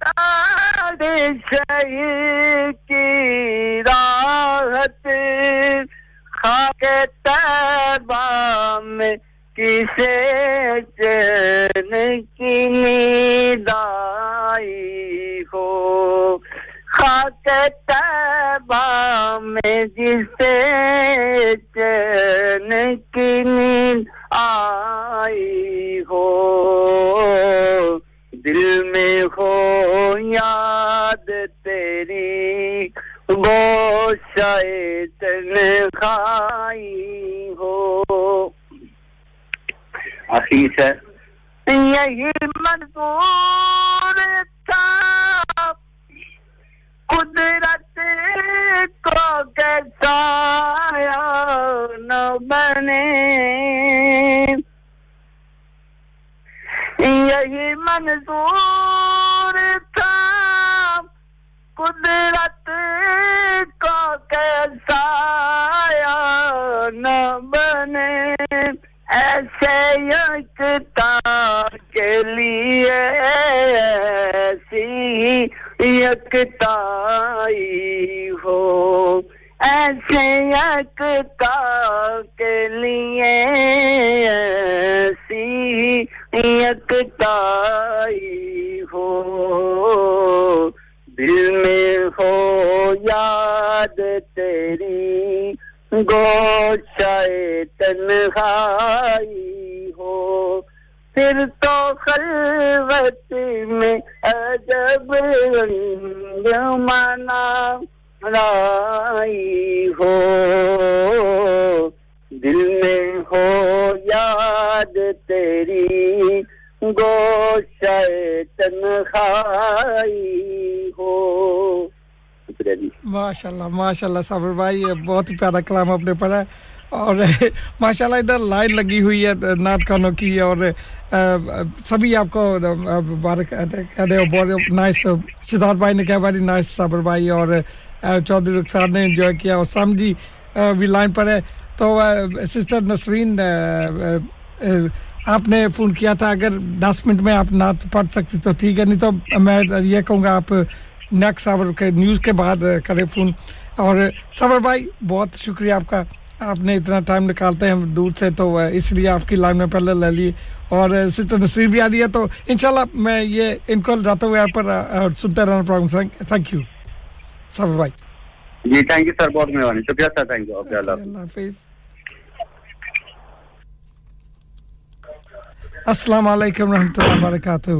تات شہید کی راحت خاک تیبہ میں کسے چین کی نیند آئی ہو؟ خاک تیبہ میں جسے چین کی نیند آئی ہو؟ دل میں ہو یاد تیری گوشائے تنخائی ہو؟ آخری ہے یہی منظور تھا قدرت کو کیسا نہ بنے یہی منظور تھا قدرت کو کیسا نہ بنے ایسے یکتا کے لیے ایسی یکتائی ہو۔ ایسے یکتا کے لیے ایسی یکتائی ہو۔ دل میں ہو یاد تیری گوشائے تنہائی ہو۔ پھر تو خلوت میں عجب رنگ منا ہو۔ دل میں ہو یاد تیری گوشائے تنہائی ہو۔ جی۔ ماشاء اللہ ماشاء اللہ صابر بھائی بہت پیارا کلام آپ نے پڑھا۔ اور ماشاء اللہ ادھر لائن لگی ہوئی ہے، نعت خانوں کی اور سبھی آپ کو مبارک کہتے ہیں بہت نائس شداد بھائی نے کہا، بڑی نائس صابر بھائی اور چودھری رخسار نے انجوائے کیا اور سام جی بھی لائن پر ہے۔ تو سسٹر نسرین آپ نے فون کیا تھا، اگر دس منٹ میں آپ نعت پڑھ سکتے تو ٹھیک ہے، نہیں تو میں یہ کہوں گا آپ نیکسٹ آور کے نیوز کے بعد کریں فون۔ اور صبر بھائی، بہت شکریہ آپ کا۔ آپ نے اتنا ٹائم نکالتے ہیں دور سے تو اس لیے آپ کی لائن میں پہلے لے لی اور سسٹر نصیر بھی آ رہی ہے تو انشاءاللہ میں یہ ان کو جاتے ہوئے آپ پر سنتے رہنا پروگرام تھینک یو صبر بھائی. جی تھینک یو سر بہت مہربانی. شکریہ سر تھینک یو اللہ حافظ. السلام علیکم رحمۃ اللہ وبرکاتہ.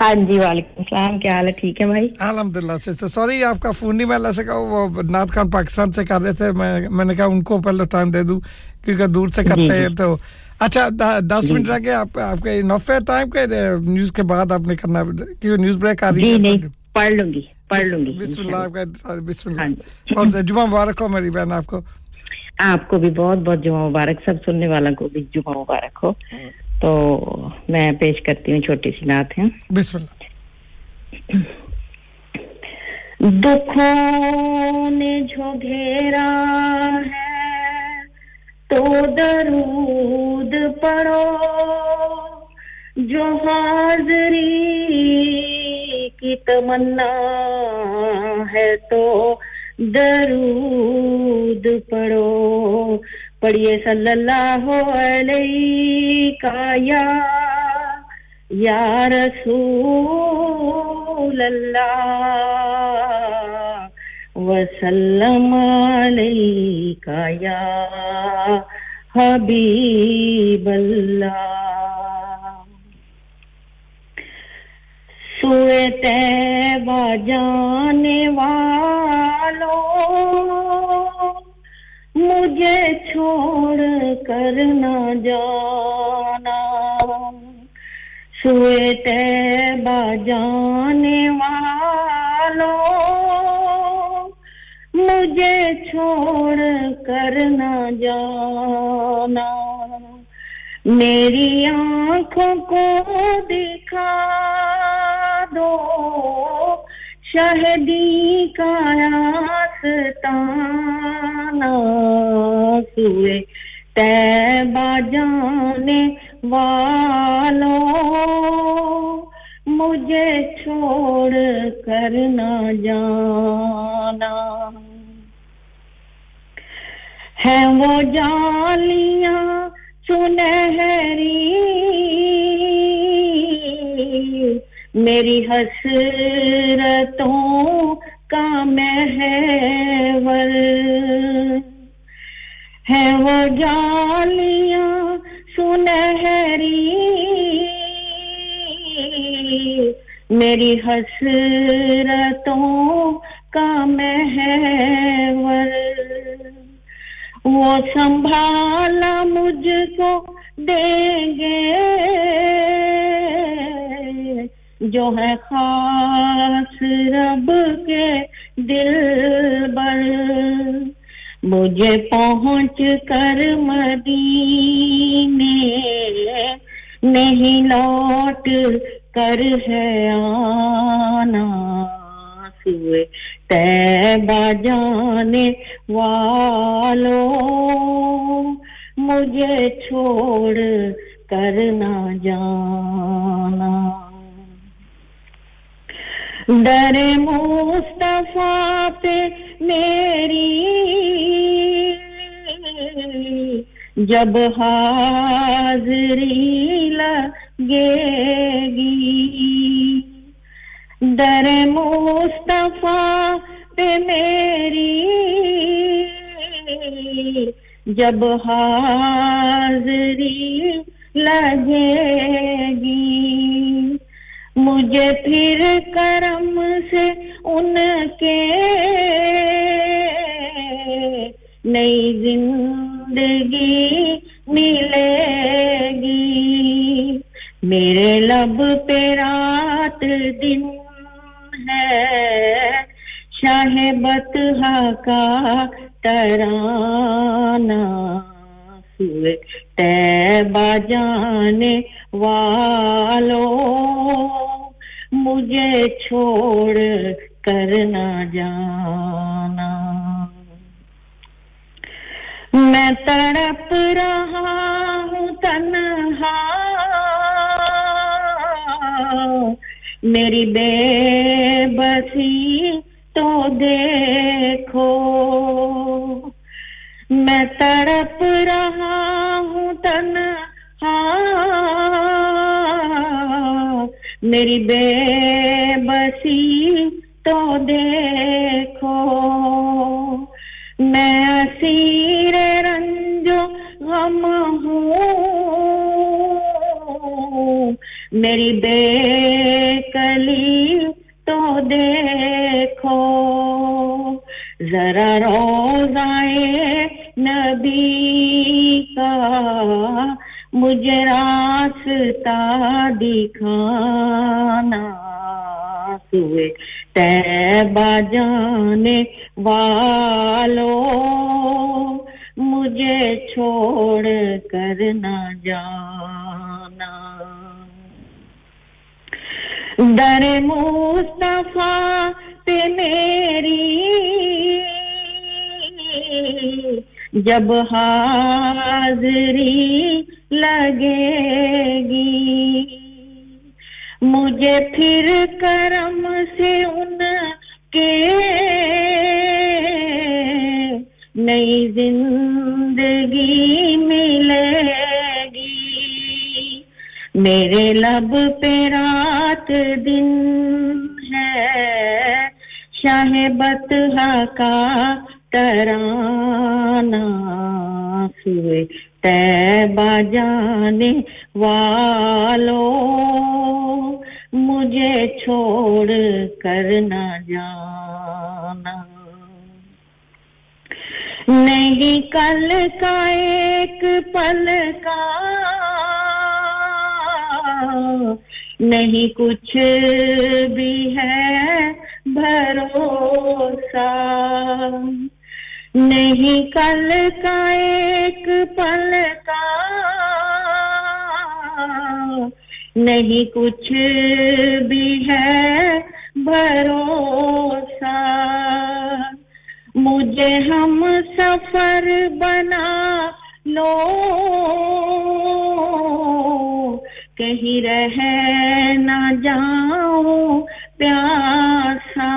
ہاں جی وعلیکم السلام کیا حال ہے؟ ٹھیک ہے بھائی؟ الحمد للہ سوری آپ کا فون نہیں میں اللہ سے کہا وہ نعت خان پاکستان سے کر رہے تھے میں نے کہا ان کو پہلے ٹائم دے دوں کیونکہ دور سے جی، کرتے جی۔ ہیں تو۔ اچھا دس جی۔ منٹ رہ گئے آپ آپ کے نف ٹائم کے؟ نیوز کے بعد آپ نے کرنا کیوں نیوز بریک آ رہی ہے۔ پڑھ لوں گی پڑھ لوں گی بسم اللہ آپ کا بسم اللہ۔ ہاں اور جمعہ مبارک ہو میری بہن آپ کو۔ آپ کو بھی بہت بہت جمعہ مبارک سب سننے والوں کو بھی جمعہ مبارک ہو۔ ہاں۔ تو میں پیش کرتی ہوں چھوٹی سی نعت ہیں بسم اللہ۔ دکھوں نے جو گھیرا ہے تو درود پڑو جو حاضری کی تمنا ہے تو درود پڑھو۔ پڑھیے صلی اللہ علیہ کا یا یا رسول اللہ وسلم علیہ کا یا حبیب اللہ۔ سوئے تیبہ جانے والوں مجھے چھوڑ کر نہ جانا۔ سوئے تیبہ جانے والوں، مجھے چھوڑ کر نہ جانا۔ میری آنکھوں کو دکھا دو۔ شہدی کا آستانہ سوئے۔ تیبہ جانے والوں، مجھے چھوڑ کر نہ جانا۔ ہے وہ جالیاں چنہری میری حسرتوں کا محور ہے وہ جالیاں سنہری میری حسرتوں کا محور وہ سنبھالا مجھ کو دیں گے جو ہے خاص رب کے دل بر۔ مجھے پہنچ کر مدینے نہیں لوٹ کر ہے آنا سوئے۔ تیبہ جانے والو مجھے چھوڑ کر نہ جانا۔ در مصطفیٰ پہ میری جب حاضری لگے گی۔ در مصطفیٰ پہ میری جب حاضری لگے گی۔ مجھے پھر کرم سے ان کے نئی زندگی ملے گی۔ میرے لب پہ رات دن ہے۔ شاہ بتہ کا ترانہ سوئے تیبہ جانے والو، مجھے چھوڑ کر نہ جانا۔ میں تڑپ رہا ہوں، تنہا۔ میری بے بسی تو دیکھو۔ میں تڑپ رہا ہوں، تنہا۔ ہاں میری بے بسی تو دیکھو۔ میں اسیر رنجو غم ہوں۔ میری بے کلی تو دیکھو۔ ذرا روزائے نبی کا مجھے راستہ دکھانا۔ سوئے تیبہ جانے والو مجھے چھوڑ کر نہ جانا۔ در مصطفیٰ پہ میری جب حاضری لگے گی، مجھے پھر کرم سے ان کے نئی زندگی ملے گی۔ میرے لب پہ رات دن ہے، شاہ بتہ کا ترانا سوئے تیبہ جانے والو مجھے چھوڑ کر نہ جانا نہیں کل کا ایک پل کا نہیں کچھ بھی ہے بھروسہ نہیں کل کا ایک پل کا، نہیں کچھ بھی ہے بھروسہ۔ مجھے ہم سفر بنا لو، کہیں رہ نہ جاؤں پیاسا۔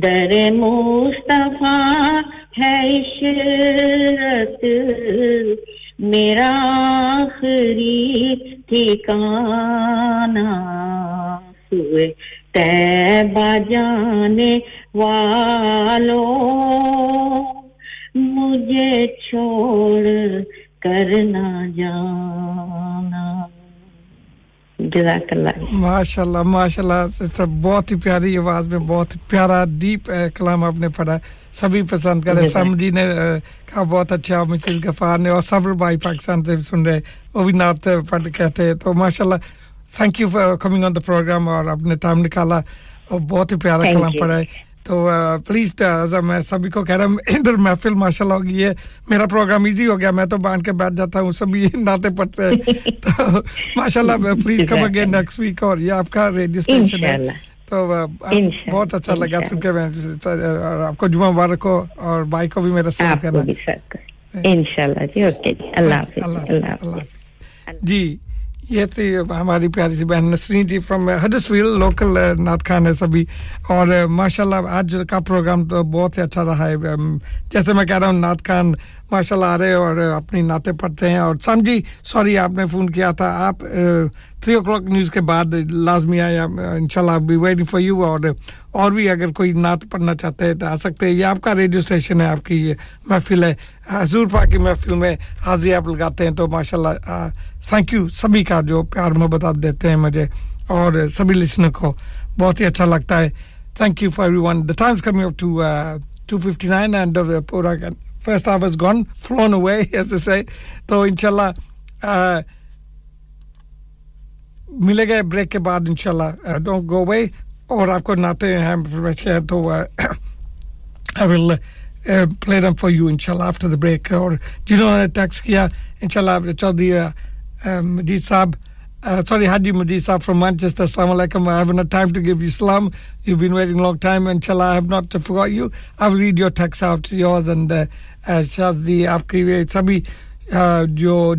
در مصطفیٰ ہے عشرت میرا آخری ٹھکانہ سوئے تیبہ جانے والو مجھے چھوڑ کرنا جانا۔ ماشاء اللہ ماشاء اللہ بہت ہی پیاری آواز میں بہت پیارا ڈیپ eh, کلام آپ نے پڑھا۔ سبھی پسند کرے سم جی نے eh, کہا بہت اچھا مسز غفار نے اور سب بھائی پاکستان سے سن رہے وہ بھی نعت eh, پڑھ کہتے تو ماشاء اللہ thank you for coming on the program اور آپ نے ٹائم نکالا۔ اور بہت ہی پیارا کلام پڑھا ہے۔ تو پلیز میں سبھی کو کہہ رہا ہوں ادھر محفل ماشاء اللہ ہوگی ہے میرا پروگرام ایزی ہو گیا میں تو بانٹ کے بیٹھ جاتا ہوں سبھی ناطے پڑتے ہیں۔ تو ماشاء اللہ please come again next week اور یہ آپ کا ریڈیو اسٹیشن ہے۔ تو بہت اچھا لگا سن کے میں آپ کو جمعہ مبارک ہو اور بھائی کو بھی میرا سیو کرنا ان شاء اللہ جی اللہ حافظ. اللہ حافظ. جی یہ تھی، ہماری پیاری سی بہن Nasreen ji from Huddersfield local نعت خان ہے سبھی۔ اور ماشاء اللہ آج کا پروگرام تو بہت ہی اچھا رہا ہے۔ جیسے میں کہہ رہا ہوں، نعت خان ماشاء اللہ آ رہے اور اپنی نعتیں پڑھتے ہیں۔ اور سمجھی سوری، آپ نے فون کیا تھا۔ آپ تھری او کلاک نیوز کے بعد لازمی آیا ان شاء اللہ بی ویری فار یو اور اور بھی اگر کوئی نعت پڑھنا چاہتے ہیں تو آ سکتے ہیں۔ یہ آپ کا ریڈیو اسٹیشن ہے، آپ کی یہ محفل ہے۔ حضور پاک کی محفل میں حاضری آپ لگاتے ہیں تو ماشاء اللہ تھینک یو سبھی کا جو پیار محبت آپ دیتے ہیں مجھے اور سبھی لسنر کو بہت ہی اچھا لگتا ہے thank you for everyone the times coming up to two fifty nine and پورا فرسٹ آف از گون فلون ہوئے ایسے سے تو انشاءاللہ ملے گئے بریک کے بعد انشاءاللہ ڈونٹ گو وے اور آپ کو ناتے ہیں بچے ہیں تو I will play them for you انشاءاللہ آفٹر دا بریک اور جنہوں نے ٹیکس کیا ان شاء اللہ Chaudhry um, Saab. Uh, sorry, Hadi Madisa from Manchester. Assalamu alaikum. I haven't had time to give you salam. You've been waiting a long time. Inshallah, I have not forgot you. I'll read your text out, yours and uh, uh Shazdi,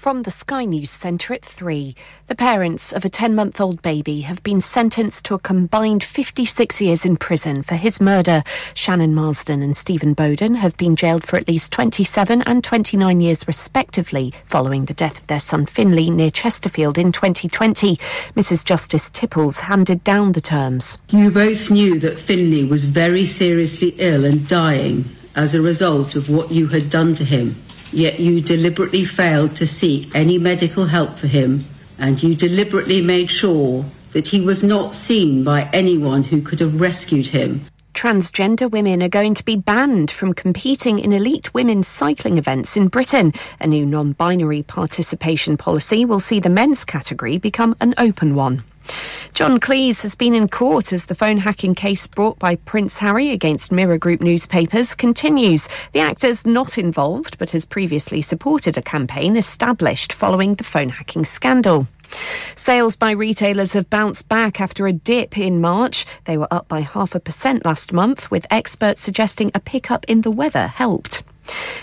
From the Sky News Centre at 3, the parents of a 10 month old baby have been sentenced to a combined 56 years in prison for his murder. Shannon Marsden and Stephen Bowden have been jailed for at least 27 and 29 years respectively following the death of their son Finley near Chesterfield in 2020. Mrs Justice Tipples handed down the terms. You both knew that Finley was very seriously ill and dying as a result of what you had done to him yet you deliberately failed to seek any medical help for him, and you deliberately made sure that he was not seen by anyone who could have rescued him. Transgender women are going to be banned from competing in elite women's cycling events in Britain. A new non binary participation policy will see the men's category become an open one. John Cleese has been in court as the phone hacking case brought by Prince Harry against Mirror Group newspapers continues. The actor's not involved, but has previously supported a campaign established following the phone hacking scandal. Sales by retailers have bounced back after a dip in March. They were up by half a percent last month, with experts suggesting a pickup in the weather helped.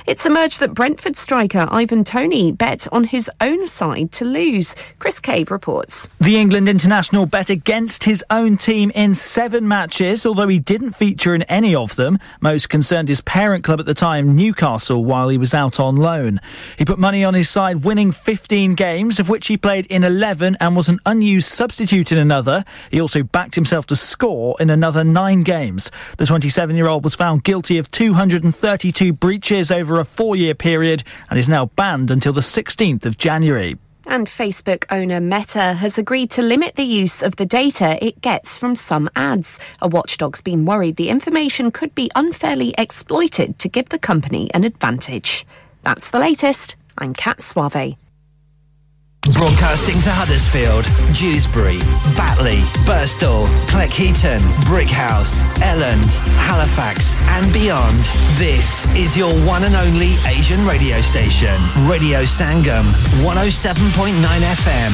It's emerged that Brentford striker Ivan Tony bet on his own side to lose. Chris Cave reports. The England international bet against his own team in seven matches, although he didn't feature in any of them. Most concerned his parent club at the time, Newcastle, while he was out on loan. He put money on his side, winning 15 games, of which he played in 11 and was an unused substitute in another. He also backed himself to score in another nine games. The 27 year old was found guilty of 232 breaches over a four year period and is now banned until the 16th of January. And Facebook owner Meta has agreed to limit the use of the data it gets from some ads. A watchdog's been worried the information could be unfairly exploited to give the company an advantage. That's the latest. I'm Kat Suave. Broadcasting to Huddersfield, Dewsbury, Batley, Burstall, Cleckheaton, Brickhouse, Elland, Halifax, and beyond. This is your one and only Asian radio station, Radio Sangam, 107.9 FM.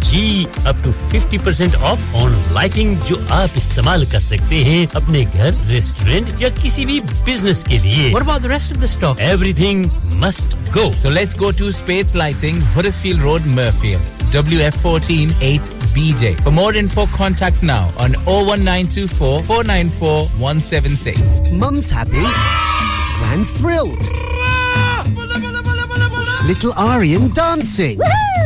G up to fifty percent off on lighting جو آپ استعمال کر سکتے ہیں اپنے گھر restaurant یا کسی بھی بزنس کے لیے everything must go so let's go to space lighting Horsfall road Mirfield WF148BJ. For more info, contact now on 01924 494 176. Mum's happy. Grand's thrilled. Little Aryan dancing. Woohoo!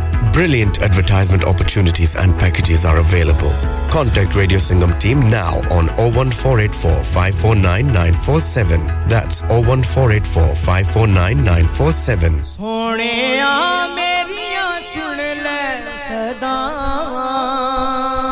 Brilliant advertisement opportunities and packages are available. Contact Radio Singham team now on 01484 549 That's 01484 549 947.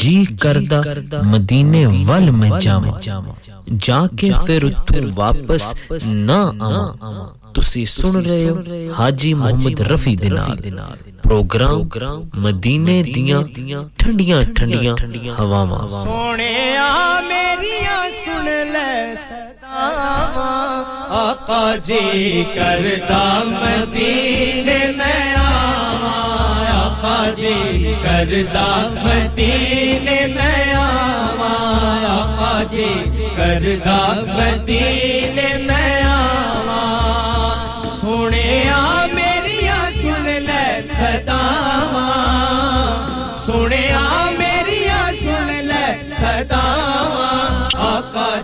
ਜੀ ਕਰਦਾ ਮਦੀਨੇ ਵੱਲ ਮੈਂ ਜਾਵਾਂ ਜਾ ਕੇ ਫਿਰ ਉੱਥੋਂ ਵਾਪਸ ਨਾ ਆਵਾਂ ਤੁਸੀਂ ਸੁਣ ਰਹੇ ਹੋ ਹਾਜੀ ਮੁਹੰਮਦ ਰਫੀ ਦੇ ਨਾਲ ਪ੍ਰੋਗਰਾਮ ਮਦੀਨੇ ਦੀਆਂ ਠੰਡੀਆਂ ਠੰਡੀਆਂ ਹਵਾਵਾਂ ਸੋਹਣਿਆ ਮੇਰੀਆਂ ਸੁਣ ਲੈ ਸਦਾਵਾ ਆਕਾ ਜੀ ਕਰਦਾ ਮਦੀਨੇ ਮੈਂ ਆਵਾਂ ਆਕਾ ਜੀ ਕਰਦਾ ਮਦੀਨੇ ਮੈਂ ਆਵਾਂ ਆਕਾ ਜੀ ਕਰਦਾ ਮਦੀਨੇ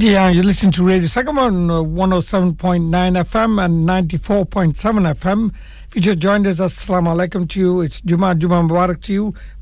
Yeah, you listen to Radio Sagamon uh, 107.9 FM and 94.7 FM. If you just joined us, Assalamu alaikum to you. It's Juma Juma Mubarak to you.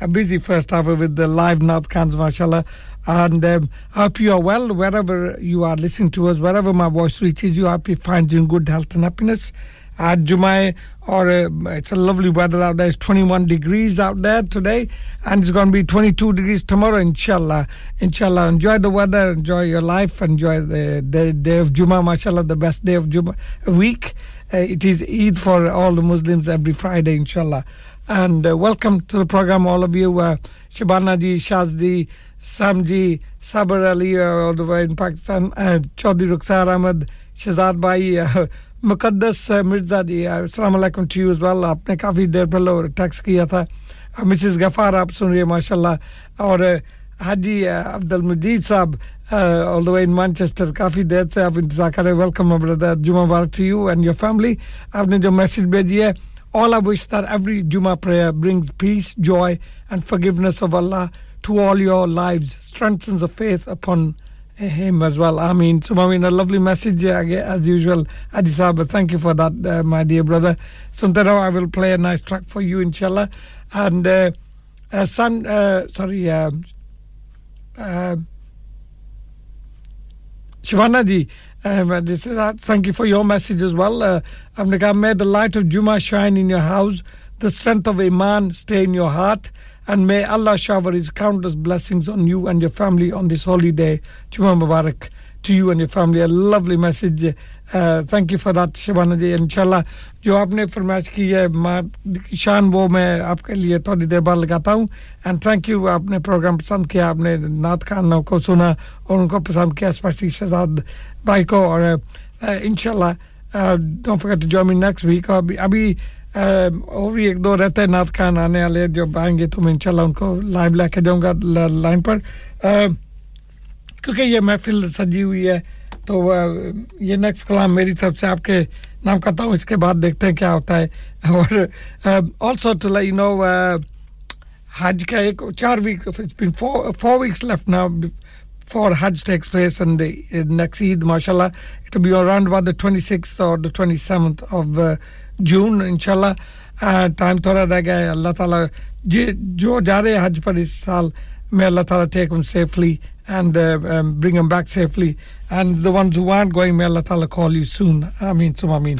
A busy first hour with the live Nath Khans, mashallah. And um, I hope you are well wherever you are listening to us, wherever my voice reaches you. I hope you find you in good health and happiness. At Jumai or uh, it's a lovely weather out there. It's 21 degrees out there today, and it's going to be 22 degrees tomorrow, inshallah. Inshallah, enjoy the weather, enjoy your life, enjoy the, the day of Juma, mashallah, the best day of Juma week. Uh, it is Eid for all the Muslims every Friday, inshallah. And uh, welcome to the program, all of you. Uh, Shabana ji, Shazdi, Samji, Sabar Ali, uh, all the way in Pakistan, uh, Chaudhry Rukhsar Ahmed, Shazad Bhai, مقدس مرزا جی السلام علیکم to use well آپ نے کافی دیر پہلے tax کیا تھا۔ Mrs غفار آپ سن رہی ہیں ماشاء اللہ اور حاجی عبد المجید صاحب آل ان مانچسٹر کافی دیر سے آپ انتظار کریں ویلکم بردر جمعہ بار to you and your family آپ نے جو میسج بھیجی ہے all of wish that every Jumma prayer brings peace joy and forgiveness of Allah to all your life strengthens the faith him as well. I mean, so I mean, a lovely message uh, as usual, Adi Sahib. Thank you for that, uh, my dear brother. Suntaro, I will play a nice track for you, inshallah. And uh, uh, son, uh, sorry, uh, uh, Shivana ji, um, this is, uh, thank you for your message as well. Uh, may the light of Juma shine in your house, the strength of Iman stay in your heart, and may Allah shower His countless blessings on you and your family on this holy day. Juma Mubarak to you and your family. A lovely message. Uh, thank you for that, Shabana Inshallah, jo aapne firmash ki hai, ma, shan wo main aapke liye thodi der lagata hu. And thank you, aapne program pasand kiya, aapne Nath Khan ko suna, aur unko pasand kiya, especially Shahzad bhai ko. Aur, uh, inshallah, uh, don't forget to join me next week. Abhi, اور بھی ایک دو رہتے ہیں نعت خان آنے والے جو آئیں گے تو میں انشاءاللہ ان کو لائن لے کے جاؤں گا لائن پر کیونکہ یہ محفل سجی ہوئی ہے تو یہ نیکسٹ کلام میری طرف سے آپ کے نام کرتا ہوں اس کے بعد دیکھتے ہیں کیا ہوتا ہے اور also to you know Hajj کا ایک چار ویک فور ویکس لیفٹ نا for Hajj to express and next Eid ماشاء اللہ it be around about the twenty six or the twenty seventh of June انشاءاللہ ٹائم تھوڑا رہ گیا ہے۔ اللہ تعالیٰ جی جو جا رہے حج پر اس سال، میں اللہ تعالیٰ ٹیک M safely and bring am back safely and the ones who art going میں اللہ تعالیٰ کال یو سون آمین سم آمین۔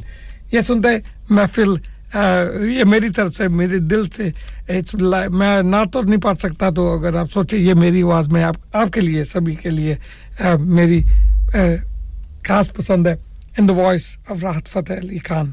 یہ سنتے محفل یہ میری طرف سے، میرے دل سے میں نہ تو نہیں پڑھ سکتا تو اگر آپ سوچیں، یہ میری آواز میں آپ آپ کے لیے، سبھی کے لیے میری خاص پسند ہے۔ In the voice of Rahat Fateh Ali Khan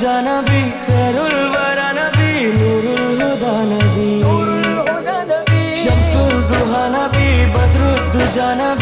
جانا بھی خیر الورا نبی نور الہدا نبی. شمس الدہا نبی بدر الدجا نبی.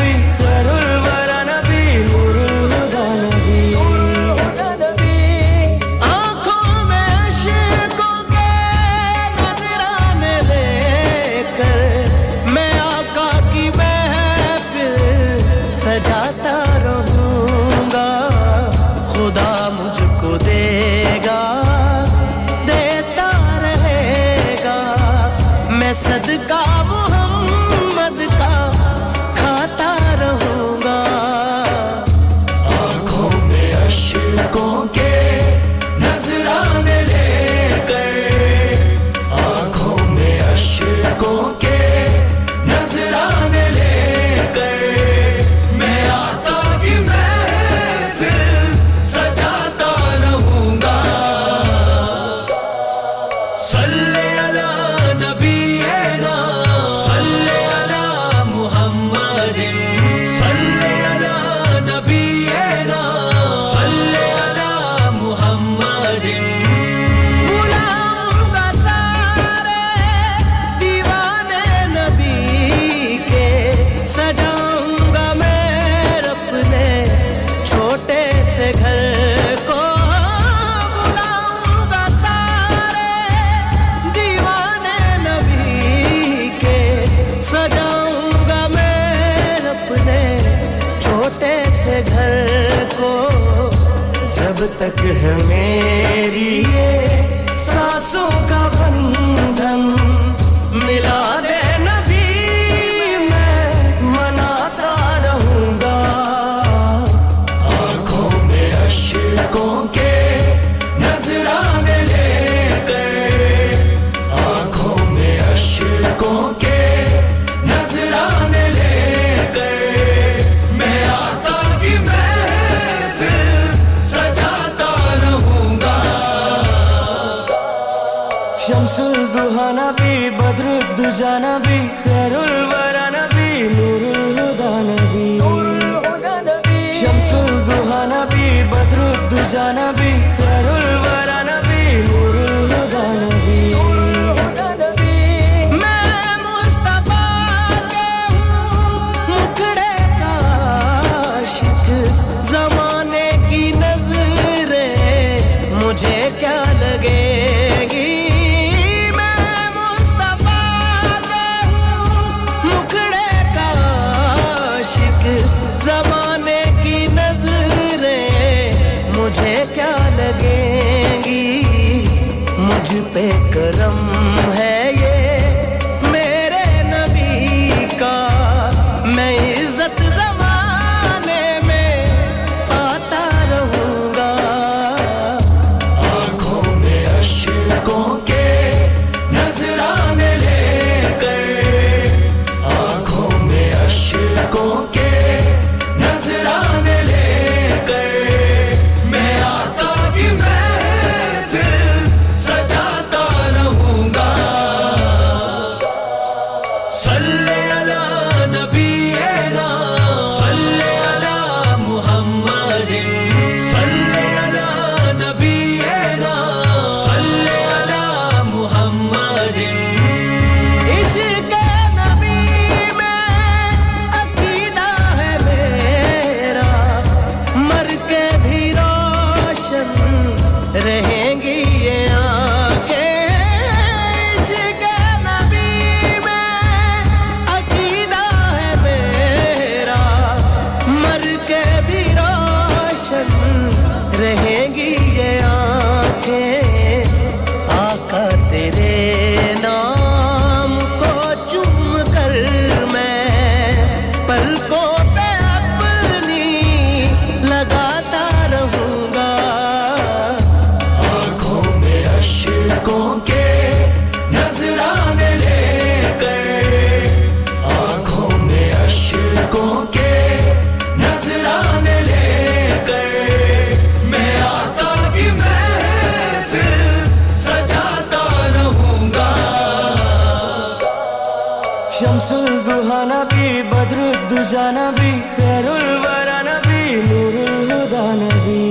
بدر الدجا نبی خیر الورا نبی نور الہدا نبی.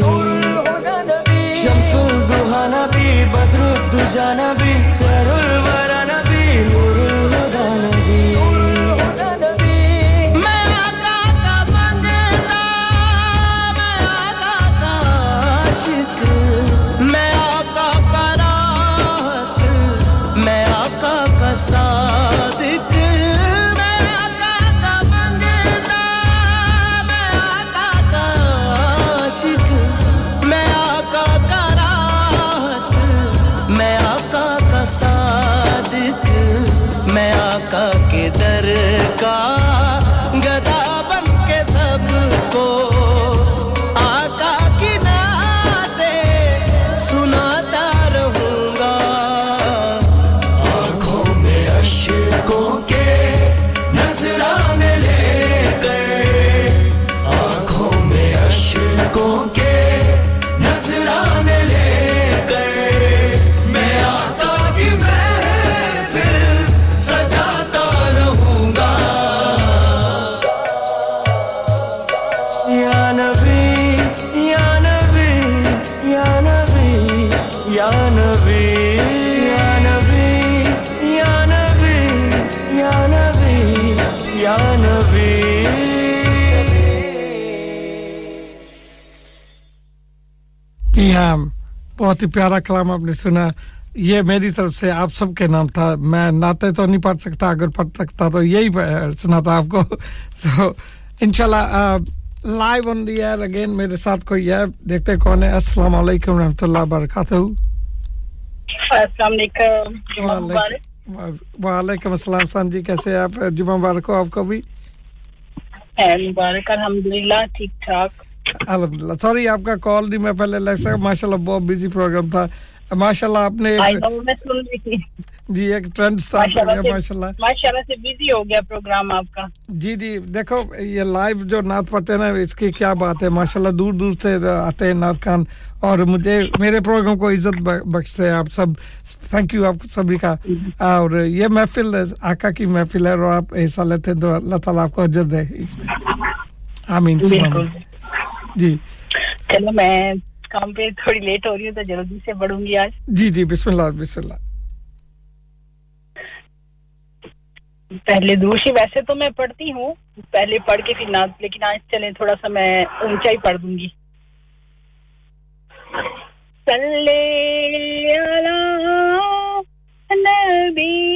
شمس الدہا نبی بدر الدجا نبی. بہت ہی پیارا کلام آپ نے سنا۔ یہ میری طرف سے آپ سب کے نام تھا۔ میں ناطے تو نہیں پڑھ سکتا اگر پڑھ سکتا تو یہی سنا آپ کو۔ تو انشاءاللہ live on the air again میرے ساتھ کوئی ہے؟ دیکھتے کون ہے۔ السلام علیکم رحمۃ اللہ وبرکاتہ۔ السلام علیکم وعلیکم السلام۔ سام جی کیسے آپ؟ جمعہ مبارک ہو آپ کو بھی۔ مبارک الحمدللہ ٹھیک ٹھاک۔ الحمد للہ سوری آپ کا کال نہیں میں پہلے لگ سکا ماشاء اللہ بہت بزی پروگرام تھا۔ ماشاء اللہ آپ نے جی ایک ٹرینڈ سٹارٹ کر دیا ماشاء اللہ ماشاء اللہ سے بزی ہو گیا پروگرام آپ کا۔ جی جی دیکھو یہ لائیو جو نعت پڑھتے ہیں نا اس کی کیا بات ہے؟ ماشاء اللہ دور دور سے آتے ہیں نعت خان اور مجھے میرے پروگرام کو عزت بخشتے ہیں آپ سب۔ تھینک یو آپ سبھی کا۔ اور یہ محفل آقا کی محفل ہے اور آپ حصہ لیتے ہیں تو اللہ تعالیٰ آپ کو عجر دے اس میں۔ آمین۔ جی۔ چلو میں کام پہ تھوڑی لیٹ ہو رہی ہوں تو جلدی سے بڑھوں گی آج۔ جی جی بسم اللہ بسم اللہ۔ پہلے دوشی ویسے تو میں پڑھتی ہوں۔ پہلے پڑھ کے پھر نعت لیکن آج چلیں تھوڑا سا میں اونچا ہی پڑھ دوں گی۔ صلی علی نبی۔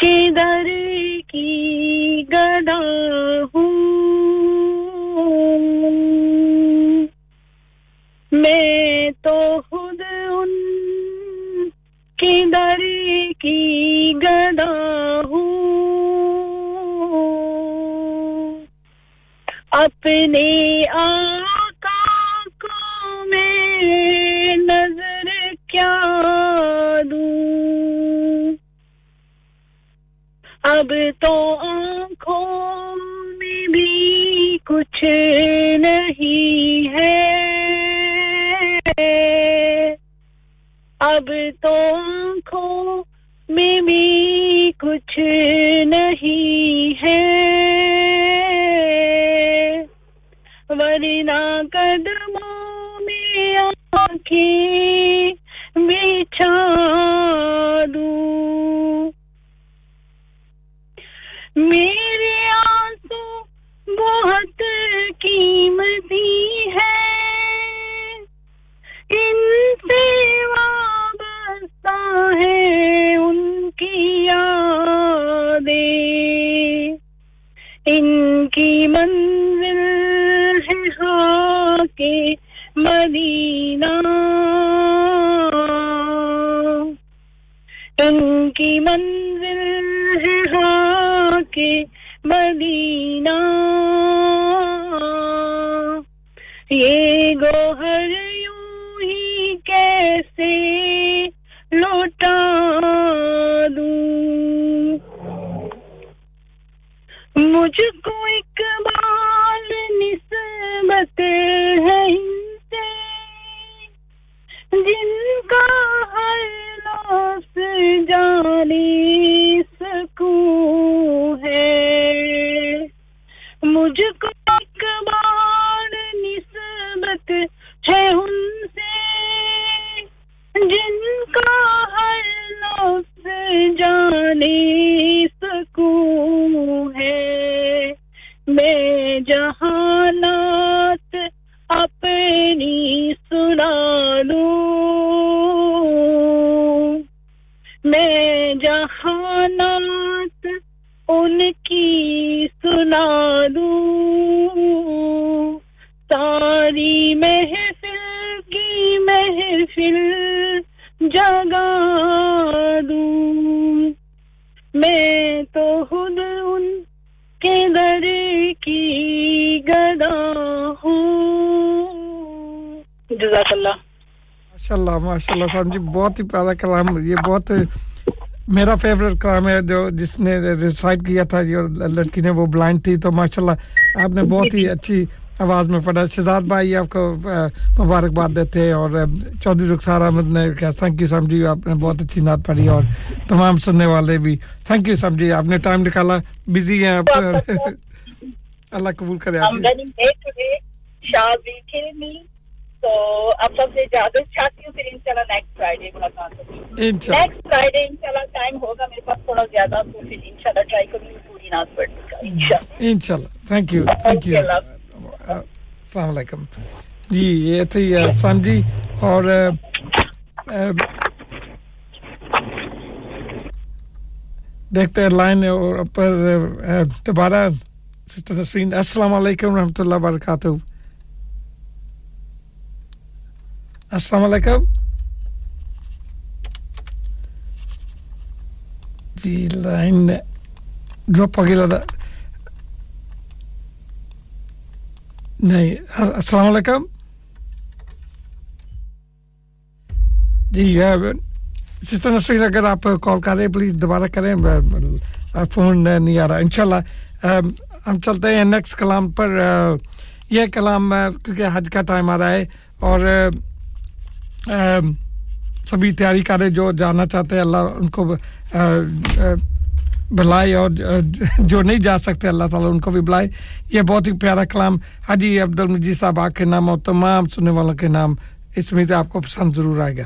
کہ در کی گدا ہوں۔ میں تو خود ان کے در کی گدا ہوں۔ اپنے آپ اب تو آنکھوں میں بھی کچھ نہیں ہے اب تو آنکھوں میں بھی کچھ نہیں ہے ورنہ قدموں میں آنکھیں ماشاء اللہ صاحب جی بہت ہی پیارا کلام یہ بہت میرا فیوریٹ کلام ہے جو جس نے ریسائٹ کیا تھا جو لڑکی نے وہ بلائنڈ تھی تو ماشاء اللہ آپ نے بہت ہی اچھی آواز میں پڑھا شہزاد بھائی آپ کو مبارکباد دیتے ہیں اور چودھری رخسار احمد نے کہا تھینک یو صاحب جی آپ نے بہت اچھی نعت پڑھی اور تمام سننے والے بھی۔ تھینک یو صاحب جی آپ نے ٹائم نکالا بزی ہیں آپ۔ اللہ قبول کرے آپ۔ نیکسٹ فرائیڈے ان اللہ ٹائم ہوگا میرے پاس تھوڑا زیادہ تو پھر ان اللہ ٹرائی کروں گی پوری ناز پڑھنے ان شاء اللہ تھینک یو تھینک یو السلام علیکم۔ جی یہ تھی سام جی اور دیکھتے ہیں لائن پر دوبارہ سسٹر نسرین السلام علیکم ورحمۃ اللہ وبرکاتہ۔ السلام علیکم۔ die lijn droppagila da نہیں السلام علیکم جی سسٹر نسرین اگر آپ کال کر رہے ہیں پلیز دوبارہ کریں فون نہیں آ رہا ان شاء اللہ ہم چلتے ہیں نیکسٹ کلام پر یہ کلام کیونکہ حج کا ٹائم آ رہا ہے اور سبھی تیاری کرے جو جانا چاہتے ہیں اللہ ان کو بلائے اور جو نہیں جا سکتے، اللہ تعالیٰ ان کو بھی بلائے۔ یہ بہت ہی پیارا کلام۔ حجی عبد المجید صاحب، آپ کے نام اور تمام سننے والوں کے نام اس میں آپ کو پسند ضرور آئے گا۔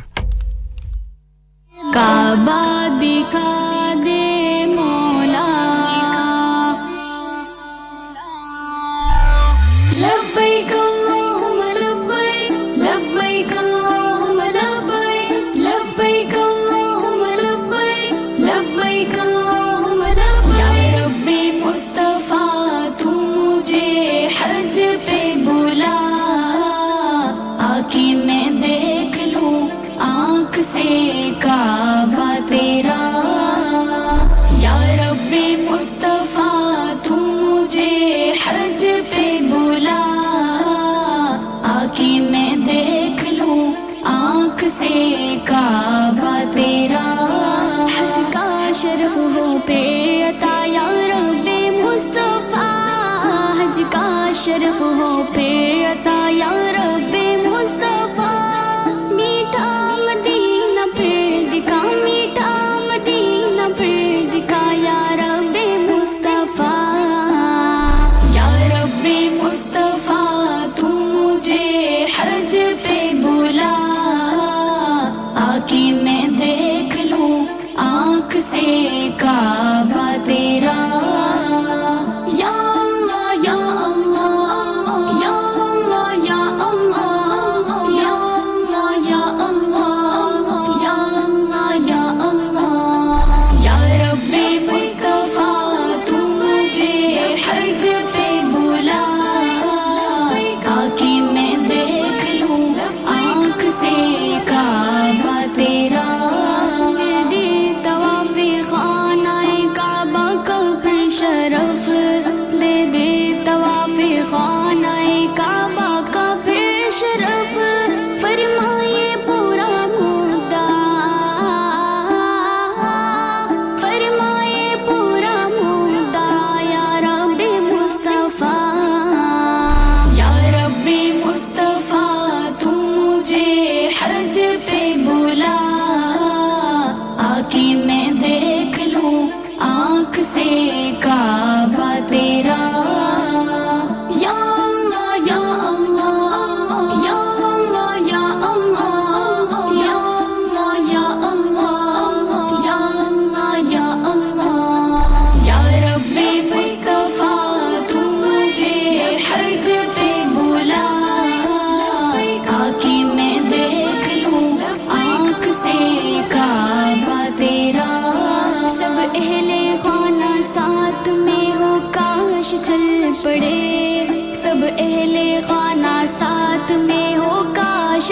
ساتھ میں ہو کاش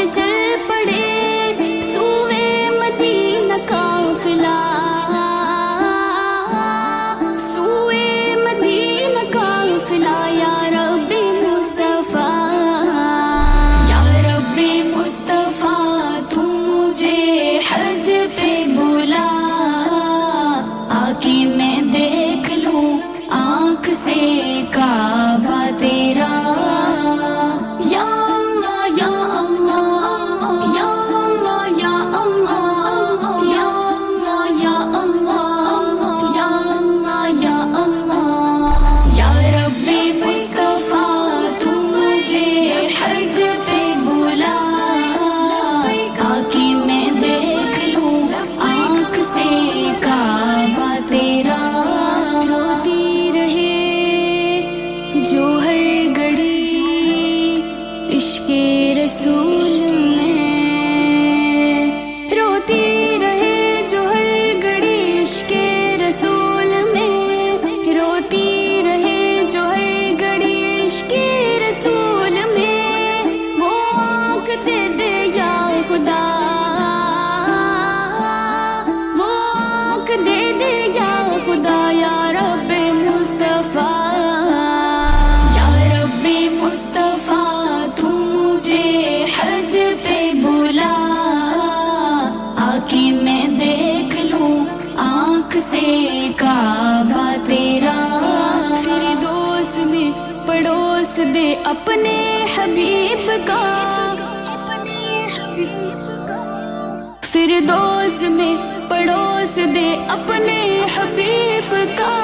اپنے حبیب کا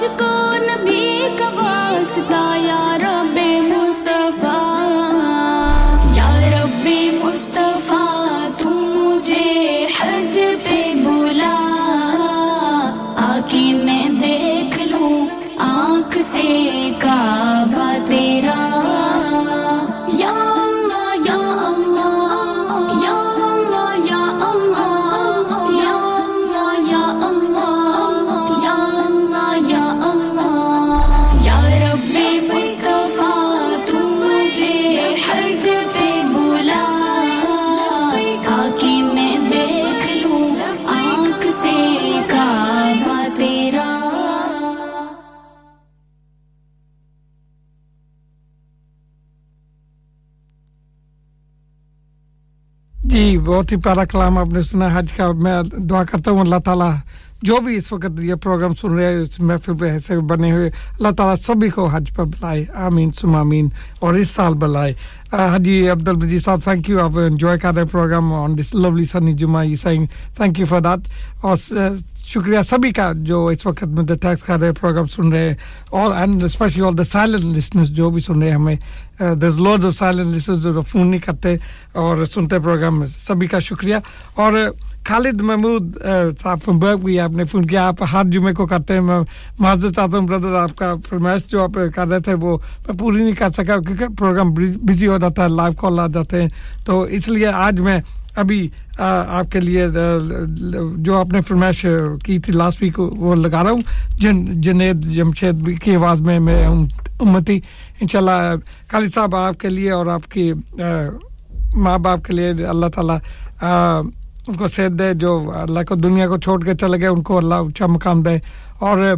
مجھ کو نبی کا واسطہ یا بہت ہی پیارا کلام آپ نے سنا حج کا میں دعا کرتا ہوں اللہ تعالیٰ جو بھی اس وقت یہ پروگرام سن رہے ہیں، اس محفل پہ ایسے بنے ہوئے، اللہ تعالیٰ سبھی کو حج پر بلائے۔ آمین سم آمین، اور اس سال بلائے۔ حجی عبد البجی صاحب تھینک یو آپ انجوائے کر رہے پروگرام آن دس لولی سنی جمعہ یہ تھینک یو فار دیٹ اور شکریہ سبھی کا جو اس وقت میں ٹیکس کر رہے پروگرام سن رہے ہیں۔ اور and especially all the silent listeners جو بھی سن رہے ہیں ہمیں۔ This lots of silent listeners جو فون نہیں کرتے اور سنتے پروگرام سبھی کا شکریہ۔ اور خالد محمود صاحب فرم بھی آپ نے فون کیا آپ ہر جمعے کو کرتے ہیں میں معذرت چاہتا ہوں بردر آپ کا فرمائش جو آپ کر رہے تھے وہ میں پوری نہیں کر سکا کیونکہ پروگرام بزی ہو جاتا ہے لائیو کال آ جاتے ہیں تو اس لیے آج میں ابھی آپ کے لیے جو آپ نے فرمائش کی تھی لاسٹ ویک وہ لگا رہا ہوں جن جنید جمشید کی آواز میں میں امتی انشاءاللہ خالد صاحب آپ کے لیے اور آپ کی ماں باپ کے لیے اللہ تعالیٰ ان کو صحت دے، جو اللہ کو دنیا کو چھوڑ کے چلے گئے، ان کو اللہ اونچا مقام دے۔ اور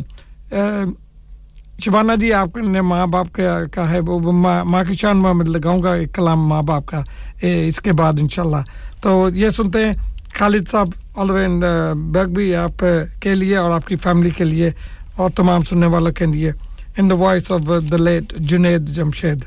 شبانہ جی آپ نے ماں باپ کا ہے، وہ ماں کی شان میں لگاؤں گا ایک کلام ماں باپ کا اس کے بعد انشاءاللہ۔ تو یہ سنتے ہیں، خالد صاحب آلوین بیگ بھی آپ کے لیے اور آپ کی فیملی کے لیے اور تمام سننے والوں کے لیے۔ In the voice of the late Junaid Jamshed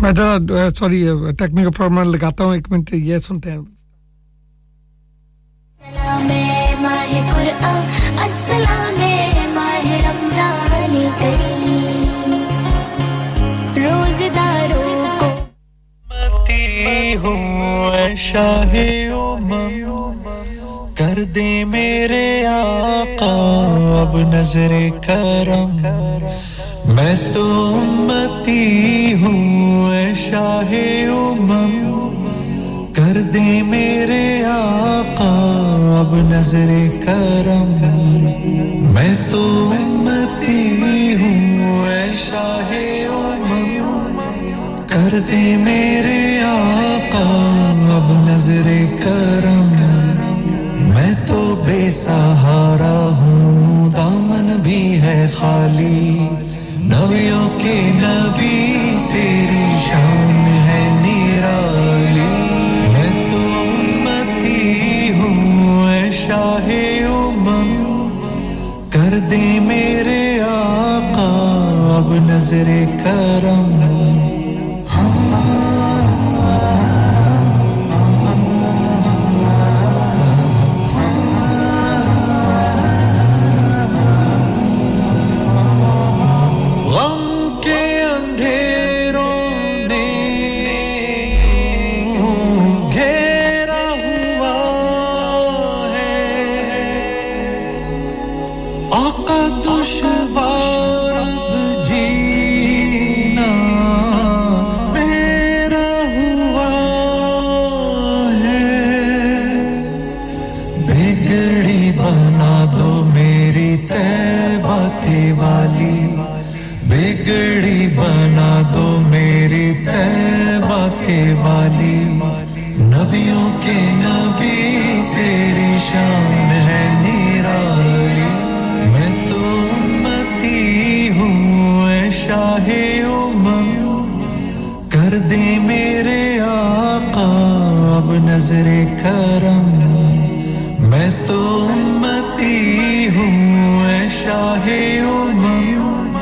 میں ذرا سوری ٹیکنیکل پرابلم لگاتا ہوں ایک منٹ یہ سنتے ہیں۔ شاہ کر دے میرے آقا اب نظر کرم۔ میں تو امتی ہوں، اے شاہ امم۔ کر دے میرے آقا، اب نظر کرم۔ میں تو امتی ہوں، اے شاہ امم۔ کر دے میرے آقا، اب نظر کرم۔ میں تو بے سہارا ہوں، دامن بھی ہے خالی۔ نویوں کے نبی تیری شان ہے نیرالی میں تو امتی ہوں، اے شاہ امم۔ کر دے میرے آقا، اب نظر کرم۔ نظر کرم میں تو امتی ہوں، اے شاہ امم۔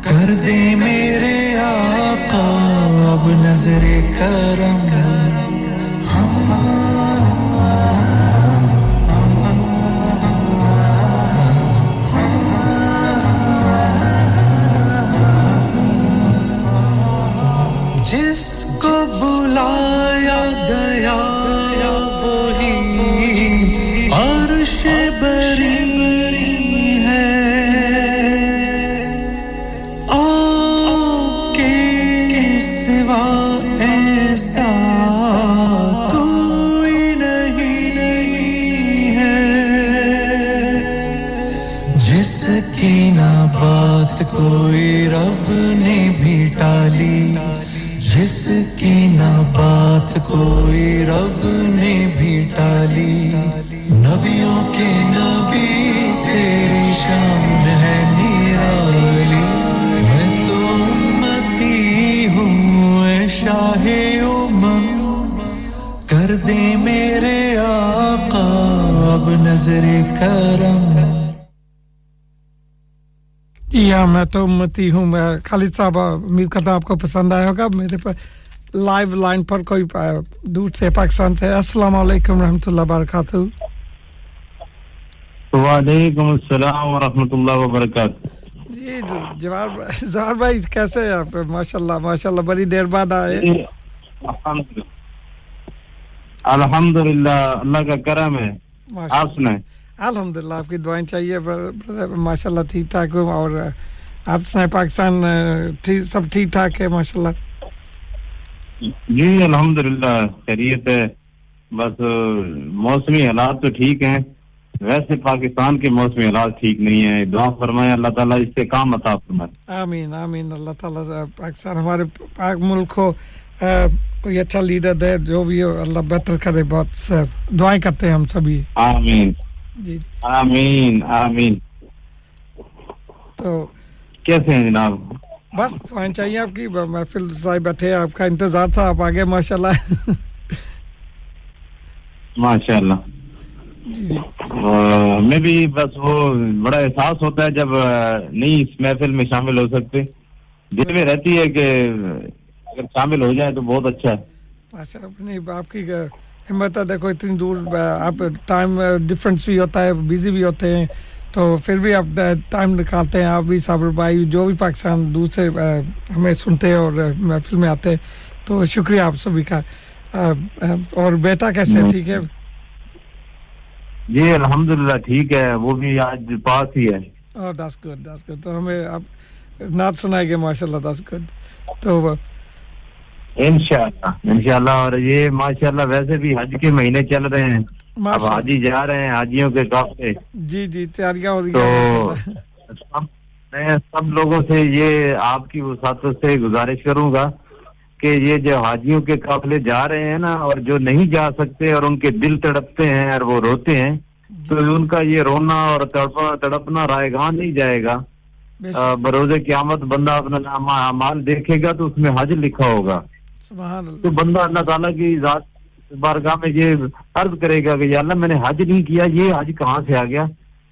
کر دے میرے آقا، اب نظر کرم کرتی ہوں میں خالد صاحب امید کرتا آپ کو پسند آیا ہوگا۔ میرے پر لائیو لائن پر کوئی دور سے پاکستان سے السلام علیکم ورحمۃ اللہ وبرکاتہ۔ وعلیکم السلام ورحمۃ اللہ وبرکاتہ۔ جی, جی، جوار جوار بھائی کیسے ہیں آپ؟ ماشاء اللہ ماشاء اللہ بڑی دیر بعد آئے۔ جی، الحمد للہ اللہ کا کرم ہے۔ آپ سنائیں۔ الحمد للہ آپ کی دعائیں چاہیے ماشاء اللہ ٹھیک ٹھاک ہوں اور آپ نے پاکستان سب ٹھیک ٹھاک ہے ماشاء اللہ جی الحمدللہ خیریت ہے۔ بس موسمی حالات تو ٹھیک ہیں۔ ویسے پاکستان کے موسمی حالات ٹھیک نہیں ہیں۔ دعا فرمائے اللہ تعالیٰ اس سے کام عطا فرمائے۔ آمین آمین۔ اللہ تعالیٰ پاکستان ہمارے پاک ملک کو کوئی اچھا لیڈر دے جو بھی ہو اللہ بہتر کرے بہت۔ دعائیں کرتے ہیں ہم سبھی۔ آمین۔ جی۔ آمین آمین۔ تو کیسے ہیں جناب؟ بس فائن چاہیے آپ کی محفل صاحب بیٹھے آپ کا انتظار تھا آپ آگے ماشاء اللہ ماشاء اللہ جی, جی۔ میں بھی بس وہ بڑا احساس ہوتا ہے جب نہیں اس محفل میں شامل ہو سکتے۔ دل میں رہتی ہے کہ اگر شامل ہو جائے تو بہت اچھا ہے۔ اچھا اپنی آپ کی ہمت ہے دیکھو اتنی دور آپ ٹائم ڈفرینس بھی ہوتا ہے بزی بھی ہوتے ہیں۔ تو پھر بھی آپ ٹائم نکالتے ہیں آپ بھی صابر بھائی جو بھی پاکستان دوسرے ہمیں سنتے اور محفل میں آتے تو شکریہ آپ سبھی کا۔ اور بیٹا کیسے ٹھیک ہے؟ جی الحمد الحمدللہ ٹھیک ہے وہ بھی آج پاس ہی ہے۔ اور دس گڈ دس گڈ تو ہمیں آپ نعت سنائے گے ماشاء اللہ دس گڈ تو انشاءاللہ انشاءاللہ اور یہ ماشاءاللہ ویسے بھی حج کے مہینے چل رہے ہیں۔ اب حاجی جا رہے ہیں حاجیوں کے شوق جی جی تیاریاں ہو رہی تو میں سب لوگوں سے یہ آپ کی وسعتوں سے گزارش کروں گا کہ یہ جو حاجیوں کے قافلے جا رہے ہیں نا اور جو نہیں جا سکتے اور ان کے دل تڑپتے ہیں اور وہ روتے ہیں تو جی۔ ان کا یہ رونا اور تڑپنا تڑپنا رائے گاہ نہیں جائے گا۔ بروز قیامت بندہ اپنا اعمال دیکھے گا تو اس میں حج لکھا ہوگا۔ تو بندہ اللہ تعالیٰ کی ذات بارگاہ میں یہ عرض کرے گا کہ یا اللہ میں نے حج نہیں کیا یہ حج کہاں سے آ گیا؟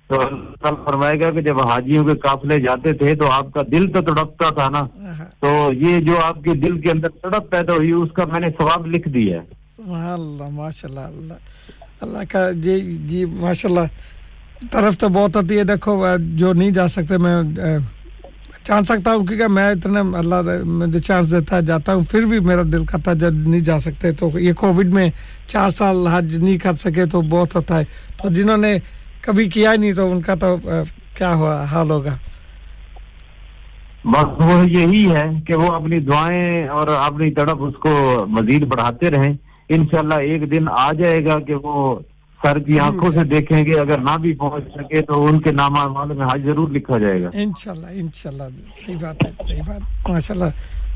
تو اللہ فرمائے گا کہ جب حاجیوں کے قافلے جاتے تھے تو آپ کا دل تو تڑپتا تھا نا۔ تو یہ جو آپ کے دل کے اندر تڑپ پیدا ہوئی اس کا میں نے ثواب لکھ دیا ہے۔ اللہ ماشاء اللہ۔ اللہ کا جی جی ماشاء اللہ طرف تو بہت ہوتی ہے۔ دیکھو جو نہیں جا سکتے میں چانس سکتا ہوں کیونکہ میں اتنا اللہ مجھے چانس دیتا جاتا ہوں، پھر بھی میرا دل کرتا جب نہیں جا سکتے تو یہ کووڈ میں چار سال حج نہیں کر سکے تو بہت ہوتا ہے۔ تو جنہوں نے کبھی کیا ہی نہیں تو ان کا تو کیا ہوا، حال ہوگا۔ بس وہ یہی ہے کہ وہ اپنی دعائیں اور اپنی تڑپ اس کو مزید بڑھاتے رہیں۔ انشاءاللہ ایک دن آ جائے گا کہ وہ سر کی آنکھوں سے دیکھیں گے اگر نہ بھی پہنچ سکے تو ان کے نام اعمال میں حج ضرور لکھا جائے گا۔ انشاءاللہ انشاءاللہ صحیح بات ہے صحیح بات ماشاءاللہ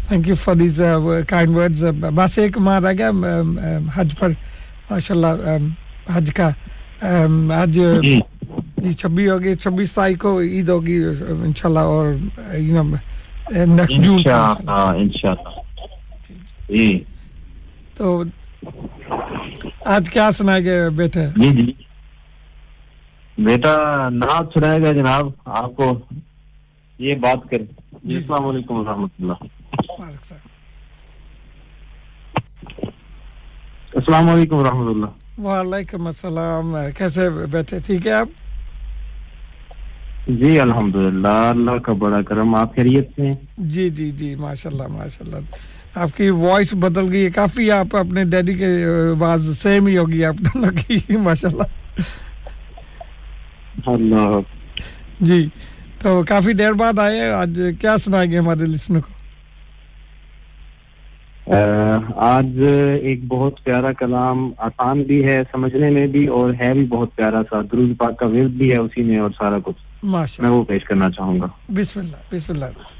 thank you for these kind words بس ایک ماہ رہ گیا حج پر ماشاءاللہ حج کا آج جی۔, جی۔ چھبیس ہوگی چھبیس تاریخ کو عید ہوگی انشاءاللہ اور یو نو نیکسٹ جون انشاءاللہ جی۔, جی۔ تو آج کیا سنائے گئے بیٹے؟ جی جی۔ بیٹا نعت سنائے گا جناب۔ آپ کو یہ بات کریں جی۔ السلام علیکم ورحمۃ اللہ۔ السلام علیکم و رحمت اللہ۔ وعلیکم السلام۔ کیسے بیٹھے؟ ٹھیک ہے آپ؟ جی الحمدللہ۔ اللہ کا بڑا کرم آپ خیریت سے ہیں؟ جی جی جی۔ ماشاء اللہ آپ کی وائس بدل گئی ہے کافی آپ اپنے ڈیڈی کے آواز سیم ہی ہوگی آپ دونوں کی ماشاء اللہ۔ جی تو کافی دیر بعد آئے آج کیا سنائیں گے ہمارے لسنوں کو؟ آج ایک بہت پیارا کلام آسان بھی ہے سمجھنے میں بھی اور ہے بھی بہت پیارا سا درود پاک کا ورد بھی ہے اسی میں اور سارا کچھ۔ میں وہ پیش کرنا چاہوں گا۔ بسم اللہ بسم اللہ۔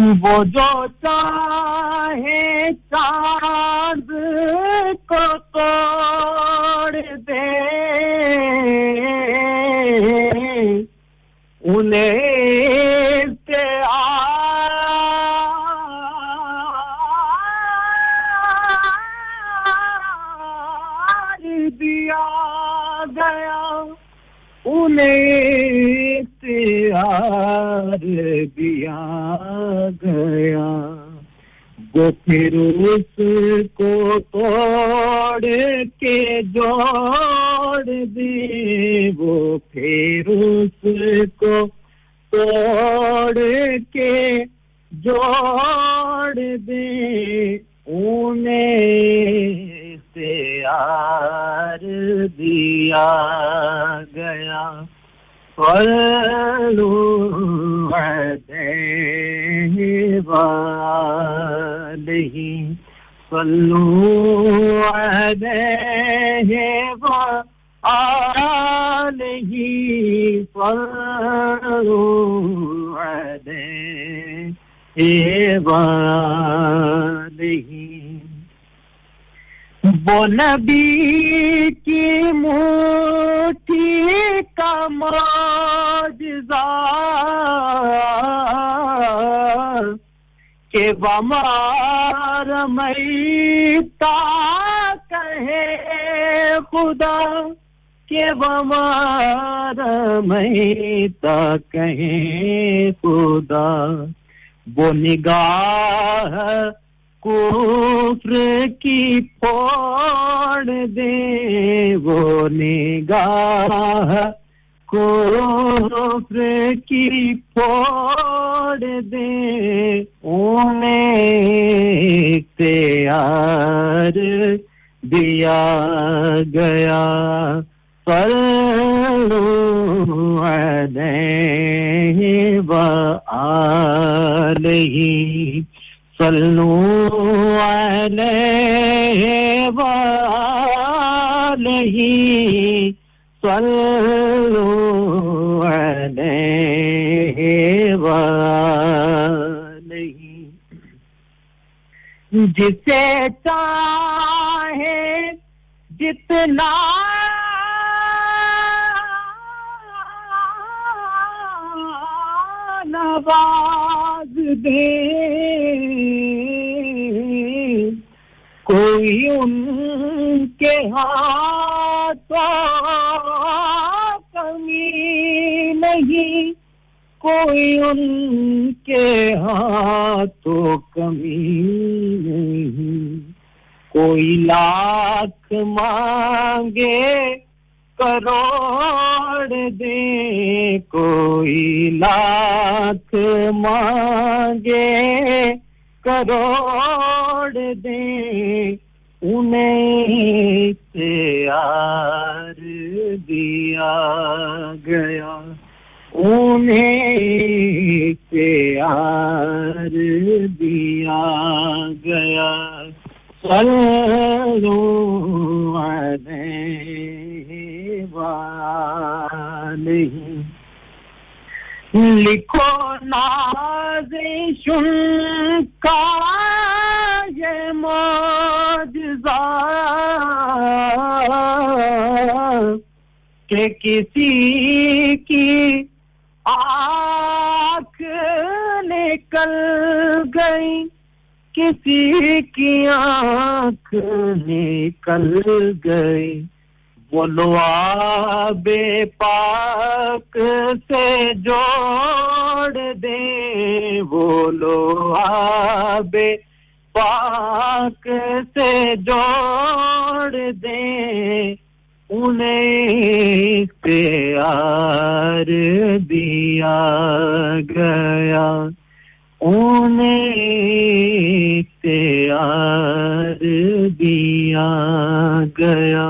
وہ جو چاہے چاند کو توڑ دے۔ انہیں سے دیا گیا۔ انہیں پیار دیا گیا۔ وہ پھر اس کو توڑ کے جوڑ دی۔ وہ پھر اس کو توڑ کے جوڑ دے انہیں پیار دیا گیا۔ پلو والہی صلو علیہ وآلہ صلو علیہ وآلہ وہ نبی کی موتی کا معجزہ کہ بمار میتا کہے خدا کہ بمار میتا کہے خدا وہ نگاہ کفر کی پوڑ دے وہ نگاہ کفر کی پوڑ دے انہیں اختیار دیا گیا۔ پر علیہ صلو علیہ وآلہ صلو علیہ وآلہ جسے چاہے جتنا نواز دے کوئی ان کے ہاتھ کمی نہیں۔ کوئی ان کے ہاتھوں کمی نہیں۔ کوئی لاکھ مانگے کروڑ دے کوئی لاکھ مانگے۔ کروڑ دے انہیں تیار دیا گیا۔ انہیں تیار دیا گیا۔ سلو علیہ نہیں لکھو ناز کا یہ معجزہ کہ کسی کی آنکھ نکل گئی، کسی کی آنکھ نکل گئی۔ بولو لعاب پاک سے جوڑ دے بولو آبے پاک سے جوڑ دے انہیں پیار دیا گیا انہیں پیار دیا گیا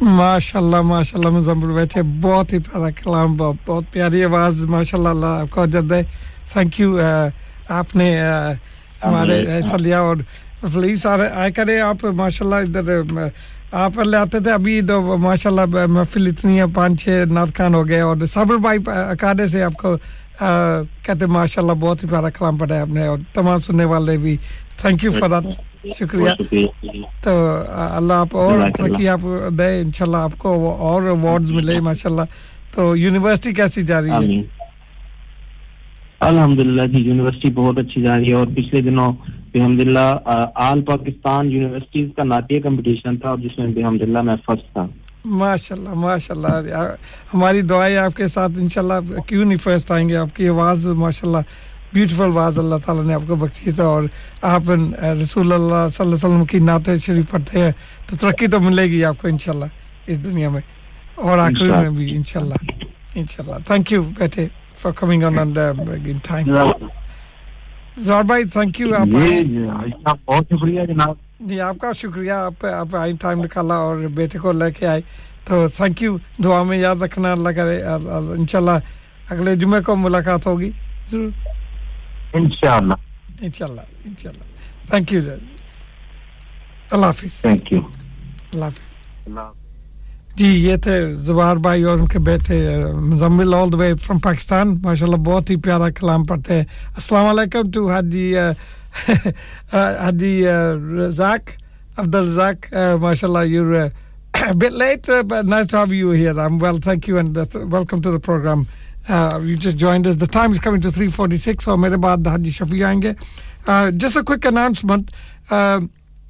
ماشاء اللہ ماشاء اللہ مزمبر بیٹھے۔ بہت ہی پیارا کلام بہت پیاری آواز۔ ماشاء اللہ اللہ آپ کو جد ہے۔ تھینک یو آپ نے ہمارے ایسا لیا اور پلیز آئے کرے آپ۔ ماشاء اللہ ادھر آپ لے آتے تھے۔ ابھی تو ماشاء اللہ محفل اتنی ہے۔ پانچ چھ نعت خان ہو گئے اور صبر بھائی اکاڈے سے آپ کو کہتے ہیں ماشاء اللہ بہت ہی پیارا کلام پڑھا ہے آپ نے اور تمام سننے والے بھی۔ تھینک یو فار شکریہ۔ تو اللہ آپ اور ترقی آپ دے اللہ آپ کو اور ایوارڈز ملے ماشاء اللہ تو یونیورسٹی کیسی جا رہی ہے؟ الحمد للہ جی یونیورسٹی بہت اچھی جا رہی ہے اور پچھلے دنوں الحمد للہ آل پاکستان یونیورسٹیز کا نعتیہ کمپٹیشن تھا اور جس میں الحمد للہ میں فرسٹ تھا۔ ماشاء اللہ ہماری دعائیں آپ کے ساتھ انشاءاللہ کیوں نہیں فرسٹ آئیں گے؟ آپ کی آواز ماشاء بیوٹیفل آواز اللہ تعالیٰ نے آپ کو بخشی تھا اور آپ رسول اللہ صلی اللہ علیہ وسلم کی نعت شریف پڑھتے ہیں تو ترقی تو ملے گی آپ کو انشاءاللہ اس دنیا میں اور آخری میں بھی انشاءاللہ انشاءاللہ۔ تھینک یو بیٹے for coming on in time زہر بھائی تھینک یو آپ جی، جی، بہت شکریہ جناب۔ جی آپ کا شکریہ آپ آپ آئی ٹائم نکالا اور بیٹے کو لے کے آئے۔ تو تھینک یو دعا میں یاد رکھنا اللہ کرے انشاءاللہ اگلے جمعے کو ملاقات ہوگی۔ ضرور۔ انشاءاللہ۔ انشاءاللہ انشاءاللہ۔ تھینک یو سر اللہ حافظ۔ تھینک یو اللہ حافظ۔ جی یہ تھے زبار بھائی اور ان کے بیٹے Muzammil all the way from Pakistan ماشاءاللہ بہت ہی پیارا کلام پڑھتے ہیں۔ السلام علیکم to Haji Adi uh, Razak, Abdul Razak, uh, mashallah, you're uh, a bit late, uh, but nice to have you here. I'm well, thank you, and uh, th- welcome to the program. Uh, you just joined us. The time is coming to 3.46, so mere baad Haji Shafi aayenge. Just a quick announcement.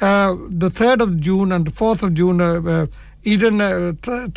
the 3rd of June and the 4th of June, fourth of June Eden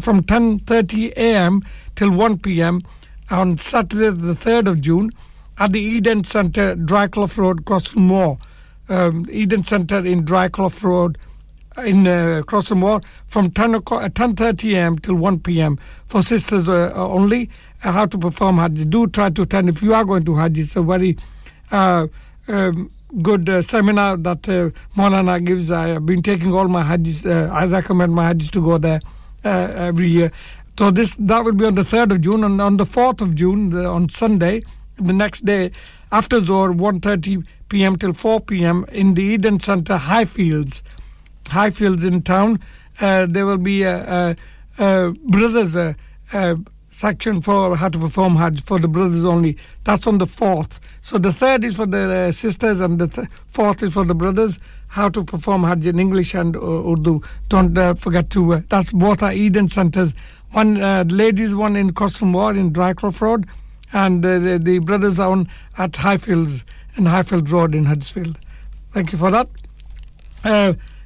from ten thirty A M till one P M on Saturday the at the Eden Centre, Dryclough Road, Crossmore. Um, Eden Centre in Dryclough Road, in uh, Crossmore, from 10 o'clock, uh, 10.30 a.m. till 1 p.m. for sisters uh, only, uh, how to perform Hajj. Do try to attend if you are going to Hajj. It's a very um, good uh, seminar that uh, Maulana gives. I have been taking all my Hajjs. Uh, I recommend my Hajjs to go there uh, every year. So this that will be on the third of June, and on the fourth of June, the, on Sunday, the next day, after Zohar, 1.30 p.m. till 4 p.m. in the Eden Center, Highfields, Highfields in town. Uh, there will be a, a, a brothers uh, section for how to perform Hajj for the brothers only. That's on the fourth. So the third is for the uh, sisters, and the th- fourth is for the brothers. How to perform Hajj in English and uh, Urdu. Don't uh, forget to. that's both our Eden centers. One ladies, one in Cossumwar in Drycroft Road, and the, the, brothers are on at Highfields and Highfield Road in Huddersfield. Thank you for that.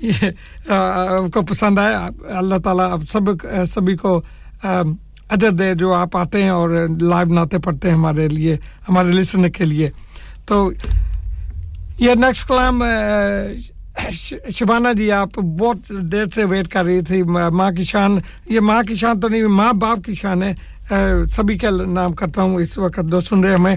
آپ کو پسند آئے اللہ تعالیٰ آپ سب سبھی کو اجر دے جو آپ آتے ہیں اور لائیو ناتے پڑھتے ہیں ہمارے لیے، ہمارے لسنر کے لیے۔ تو یہ نیکسٹ کلام شبانہ جی آپ بہت دیر سے ویٹ کر رہی تھی ماں کی شان، یہ ماں کی شان تو نہیں، ماں باپ کی شان ہے۔ سبھی کا نام کرتا ہوں، اس وقت دو سن رہے ہمیں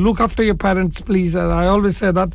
look after your parents please I always say that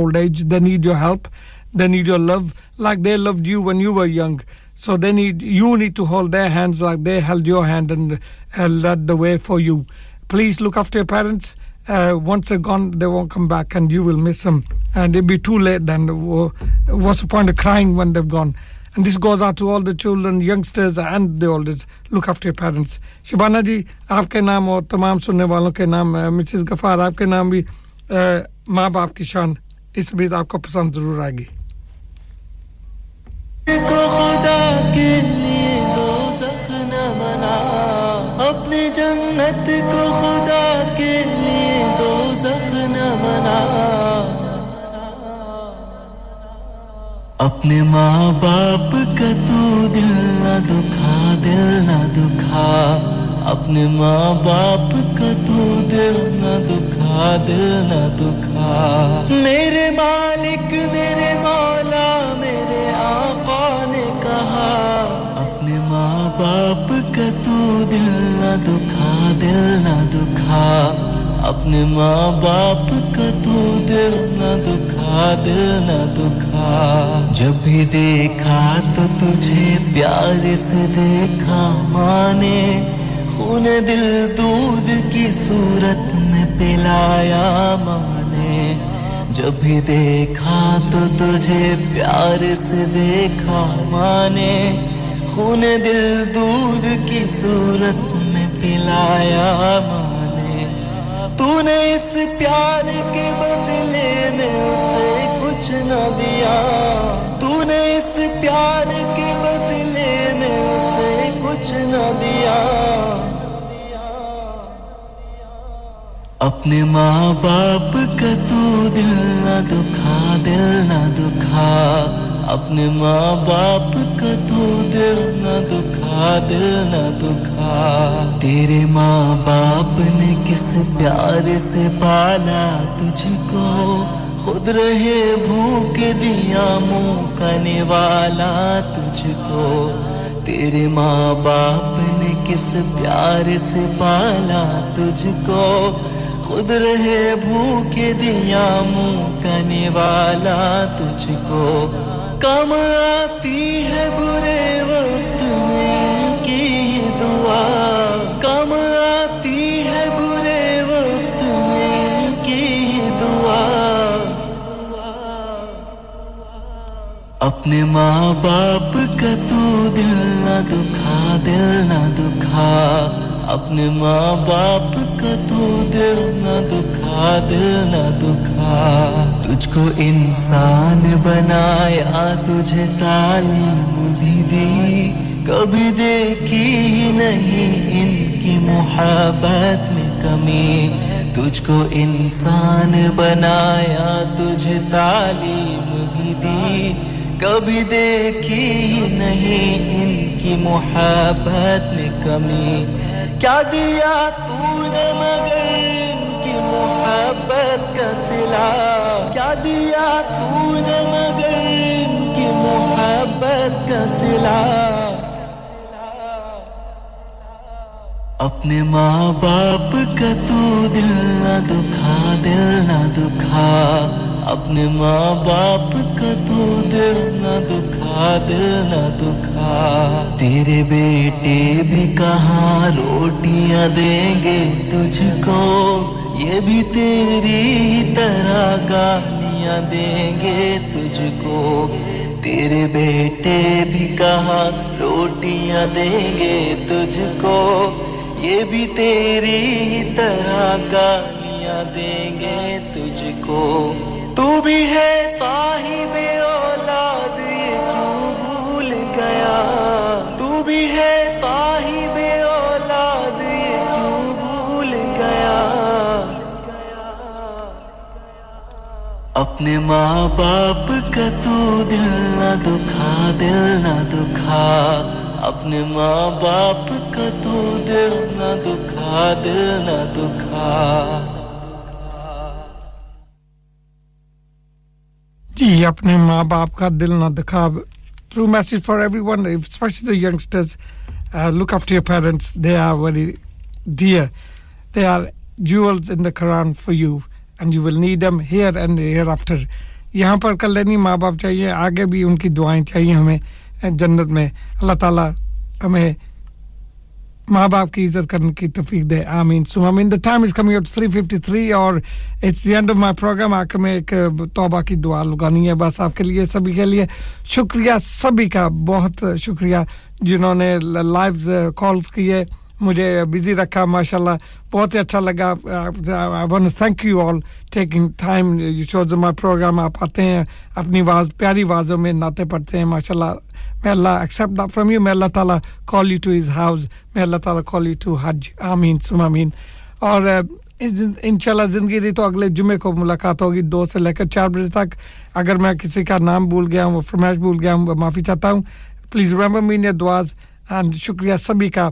old age they need your help they need your love like they loved you when you were young so they need you need to hold their hands like they held your hand and uh, led the way for you. Please look after your parents. Uh, once they're gone they won't come back and you will miss them. And it'll be too late And what's the point of crying when they've gone? And this goes out to all the children, youngsters and the oldest. Look after your parents. Shabana ji آپ کے نام اور تمام سننے والوں کے نام Mrs غفار آپ کے نام بھی ماں باپ کی شان اس بیت آپ کو پسند ضرور آئے گی خدا بنا اپنے جنت کو خدا کے لیے دو نہ بنا اپنے ماں باپ کا تو دل نہ دکھا، دل نہ دکھا۔ اپنے ماں باپ کا تو دل نہ دکھا، دل نہ دکھا۔ میرے مالک، میرے مولا، میرے آقا نے کہا، اپنے ماں باپ کا تو دل نہ دکھا، دل نہ دکھا۔ اپنے ماں باپ کا تو دل نہ دکھا، دل نہ دکھا۔ جب بھی دیکھا تو تجھے پیار سے دیکھا۔ ماں نے خون دل دودھ کی صورت میں پلایا۔ ماں نے جب بھی دیکھا تو تجھے پیار سے دیکھا۔ ماں نے خون دل دودھ کی صورت میں پلایا۔ ماں تو نے اس پیار کے بدلے میں اسے کچھ نہ دیا تو نے اس پیار کے بدلے میں اسے کچھ نہ دیا اپنے ماں باپ کا تو دل نہ دکھا دل نہ دکھا اپنے ماں باپ کا تو دل نہ دکھا، دل نہ دکھا۔ تیرے ماں باپ نے کس پیار سے پالا تجھ کو؟ خود رہے بھوک دیا منہ کنے والا تجھ کو۔ تیرے ماں باپ نے کس پیار سے پالا تجھ کو؟ خود رہے بھوکے دیا منہ کنے والا تجھ کو۔ کم آتی ہے برے وقت میں کی دعا کم آتی ہے برے وقت میں کی دعا اپنے ماں باپ کا تو دل نہ دکھا دل نہ دکھا اپنے ماں باپ کا تو دل نہ دکھا، دل نہ دکھا۔ تجھ کو انسان بنایا تجھے تعلیم بھی دی۔ کبھی دیکھی ہی نہیں ان کی محبت میں کمی۔ تجھ کو انسان بنایا تجھے تعلیم بھی دی۔ کبھی دیکھی ہی نہیں ان کی محبت میں کمی۔ کیا دیا تو نے مگر ان کی محبت کا سلا کیا دیا تو نے مگر ان کی محبت کا سلا اپنے ماں باپ کا تو دل نہ دکھا، دل نہ دکھا۔ اپنے ماں باپ کا تو دل نہ دکھا، دل نہ دکھا۔ تیرے بیٹے بھی کہاں روٹیاں دیں گے تجھ کو یہ بھی تیری طرح گالیاں دیں گے تجھ کو تیرے بیٹے بھی کہاں روٹیاں دیں گے تجھ کو یہ بھی تیری طرح گالیاں دیں گے تجھ کو تو بھی ہے صاحب اولاد، یہ کیوں بھول گیا؟ تو بھی ہے صاحب اولاد، یہ کیوں بھول گیا؟ اپنے ماں باپ کا تو دل نہ دکھا، دل نہ دکھا۔ اپنے ماں باپ کا تو دل نہ دکھا، دل نہ دکھا۔ کہ اپنے ماں باپ کا دل نہ دکھا۔ True message for every one especially the youngsters look after your parents they are very dear they are جیولز ان دا کران for you and you will need am here and here after یہاں پر کل لینی ماں باپ چاہیے، آگے بھی ان کی دعائیں چاہیے ہمیں جنت میں۔ اللہ تعالیٰ ہمیں ماں باپ کی عزت کرنے کی توفیق دے. آمین. سو آمین the time is coming up 353 اور it's the end of my program آ کے میں ایک توبہ کی دعا لگانی ہے بس آپ کے لیے، سبھی کے لیے. شکریہ سبھی کا، بہت شکریہ جنہوں نے لائیو کالز کیے، مجھے بزی رکھا ماشاء اللہ بہت ہی اچھا لگا. Thank you all taking time shows my program آپ آتے ہیں، اپنی آواز، پیاری آوازوں میں نعتیں پڑھتے ہیں ماشاء اللہ May Allah accept that from you. May Allah Ta'ala call you to His house. May Allah Ta'ala call you to Hajj. Ameen. اور ان شاء اللہ زندگی دی تو اگلے جمعے کو ملاقات ہوگی دو سے لے کر چار بجے تک اگر میں کسی کا نام بھول گیا ہوں فرمائش بھول گیا ہوں معافی چاہتا ہوں please remember me in your دعاز and شکریہ سبھی کا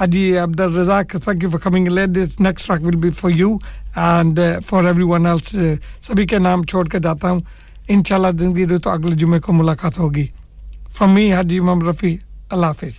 Haji Abd Razak, thank you for coming. Late. This next track will be for you and uh, for everyone else. Uh, سبھی کے نام چھوڑ کے جاتا ہوں ان شاء اللہ زندگی رہے تو اگلے جمعے کو ملاقات ہوگی from me Haji Imam Rafi Allah Hafiz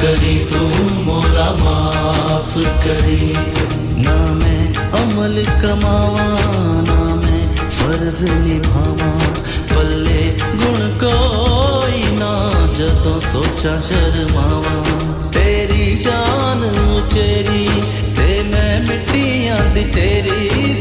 کری تو مولا معاف کری۔ نام عمل کماوا میں فرض نبھاوا پلے گن کوئی نہ جدو سوچا شرماوا تیری شان اچیری تے میں مٹیاں دی تیری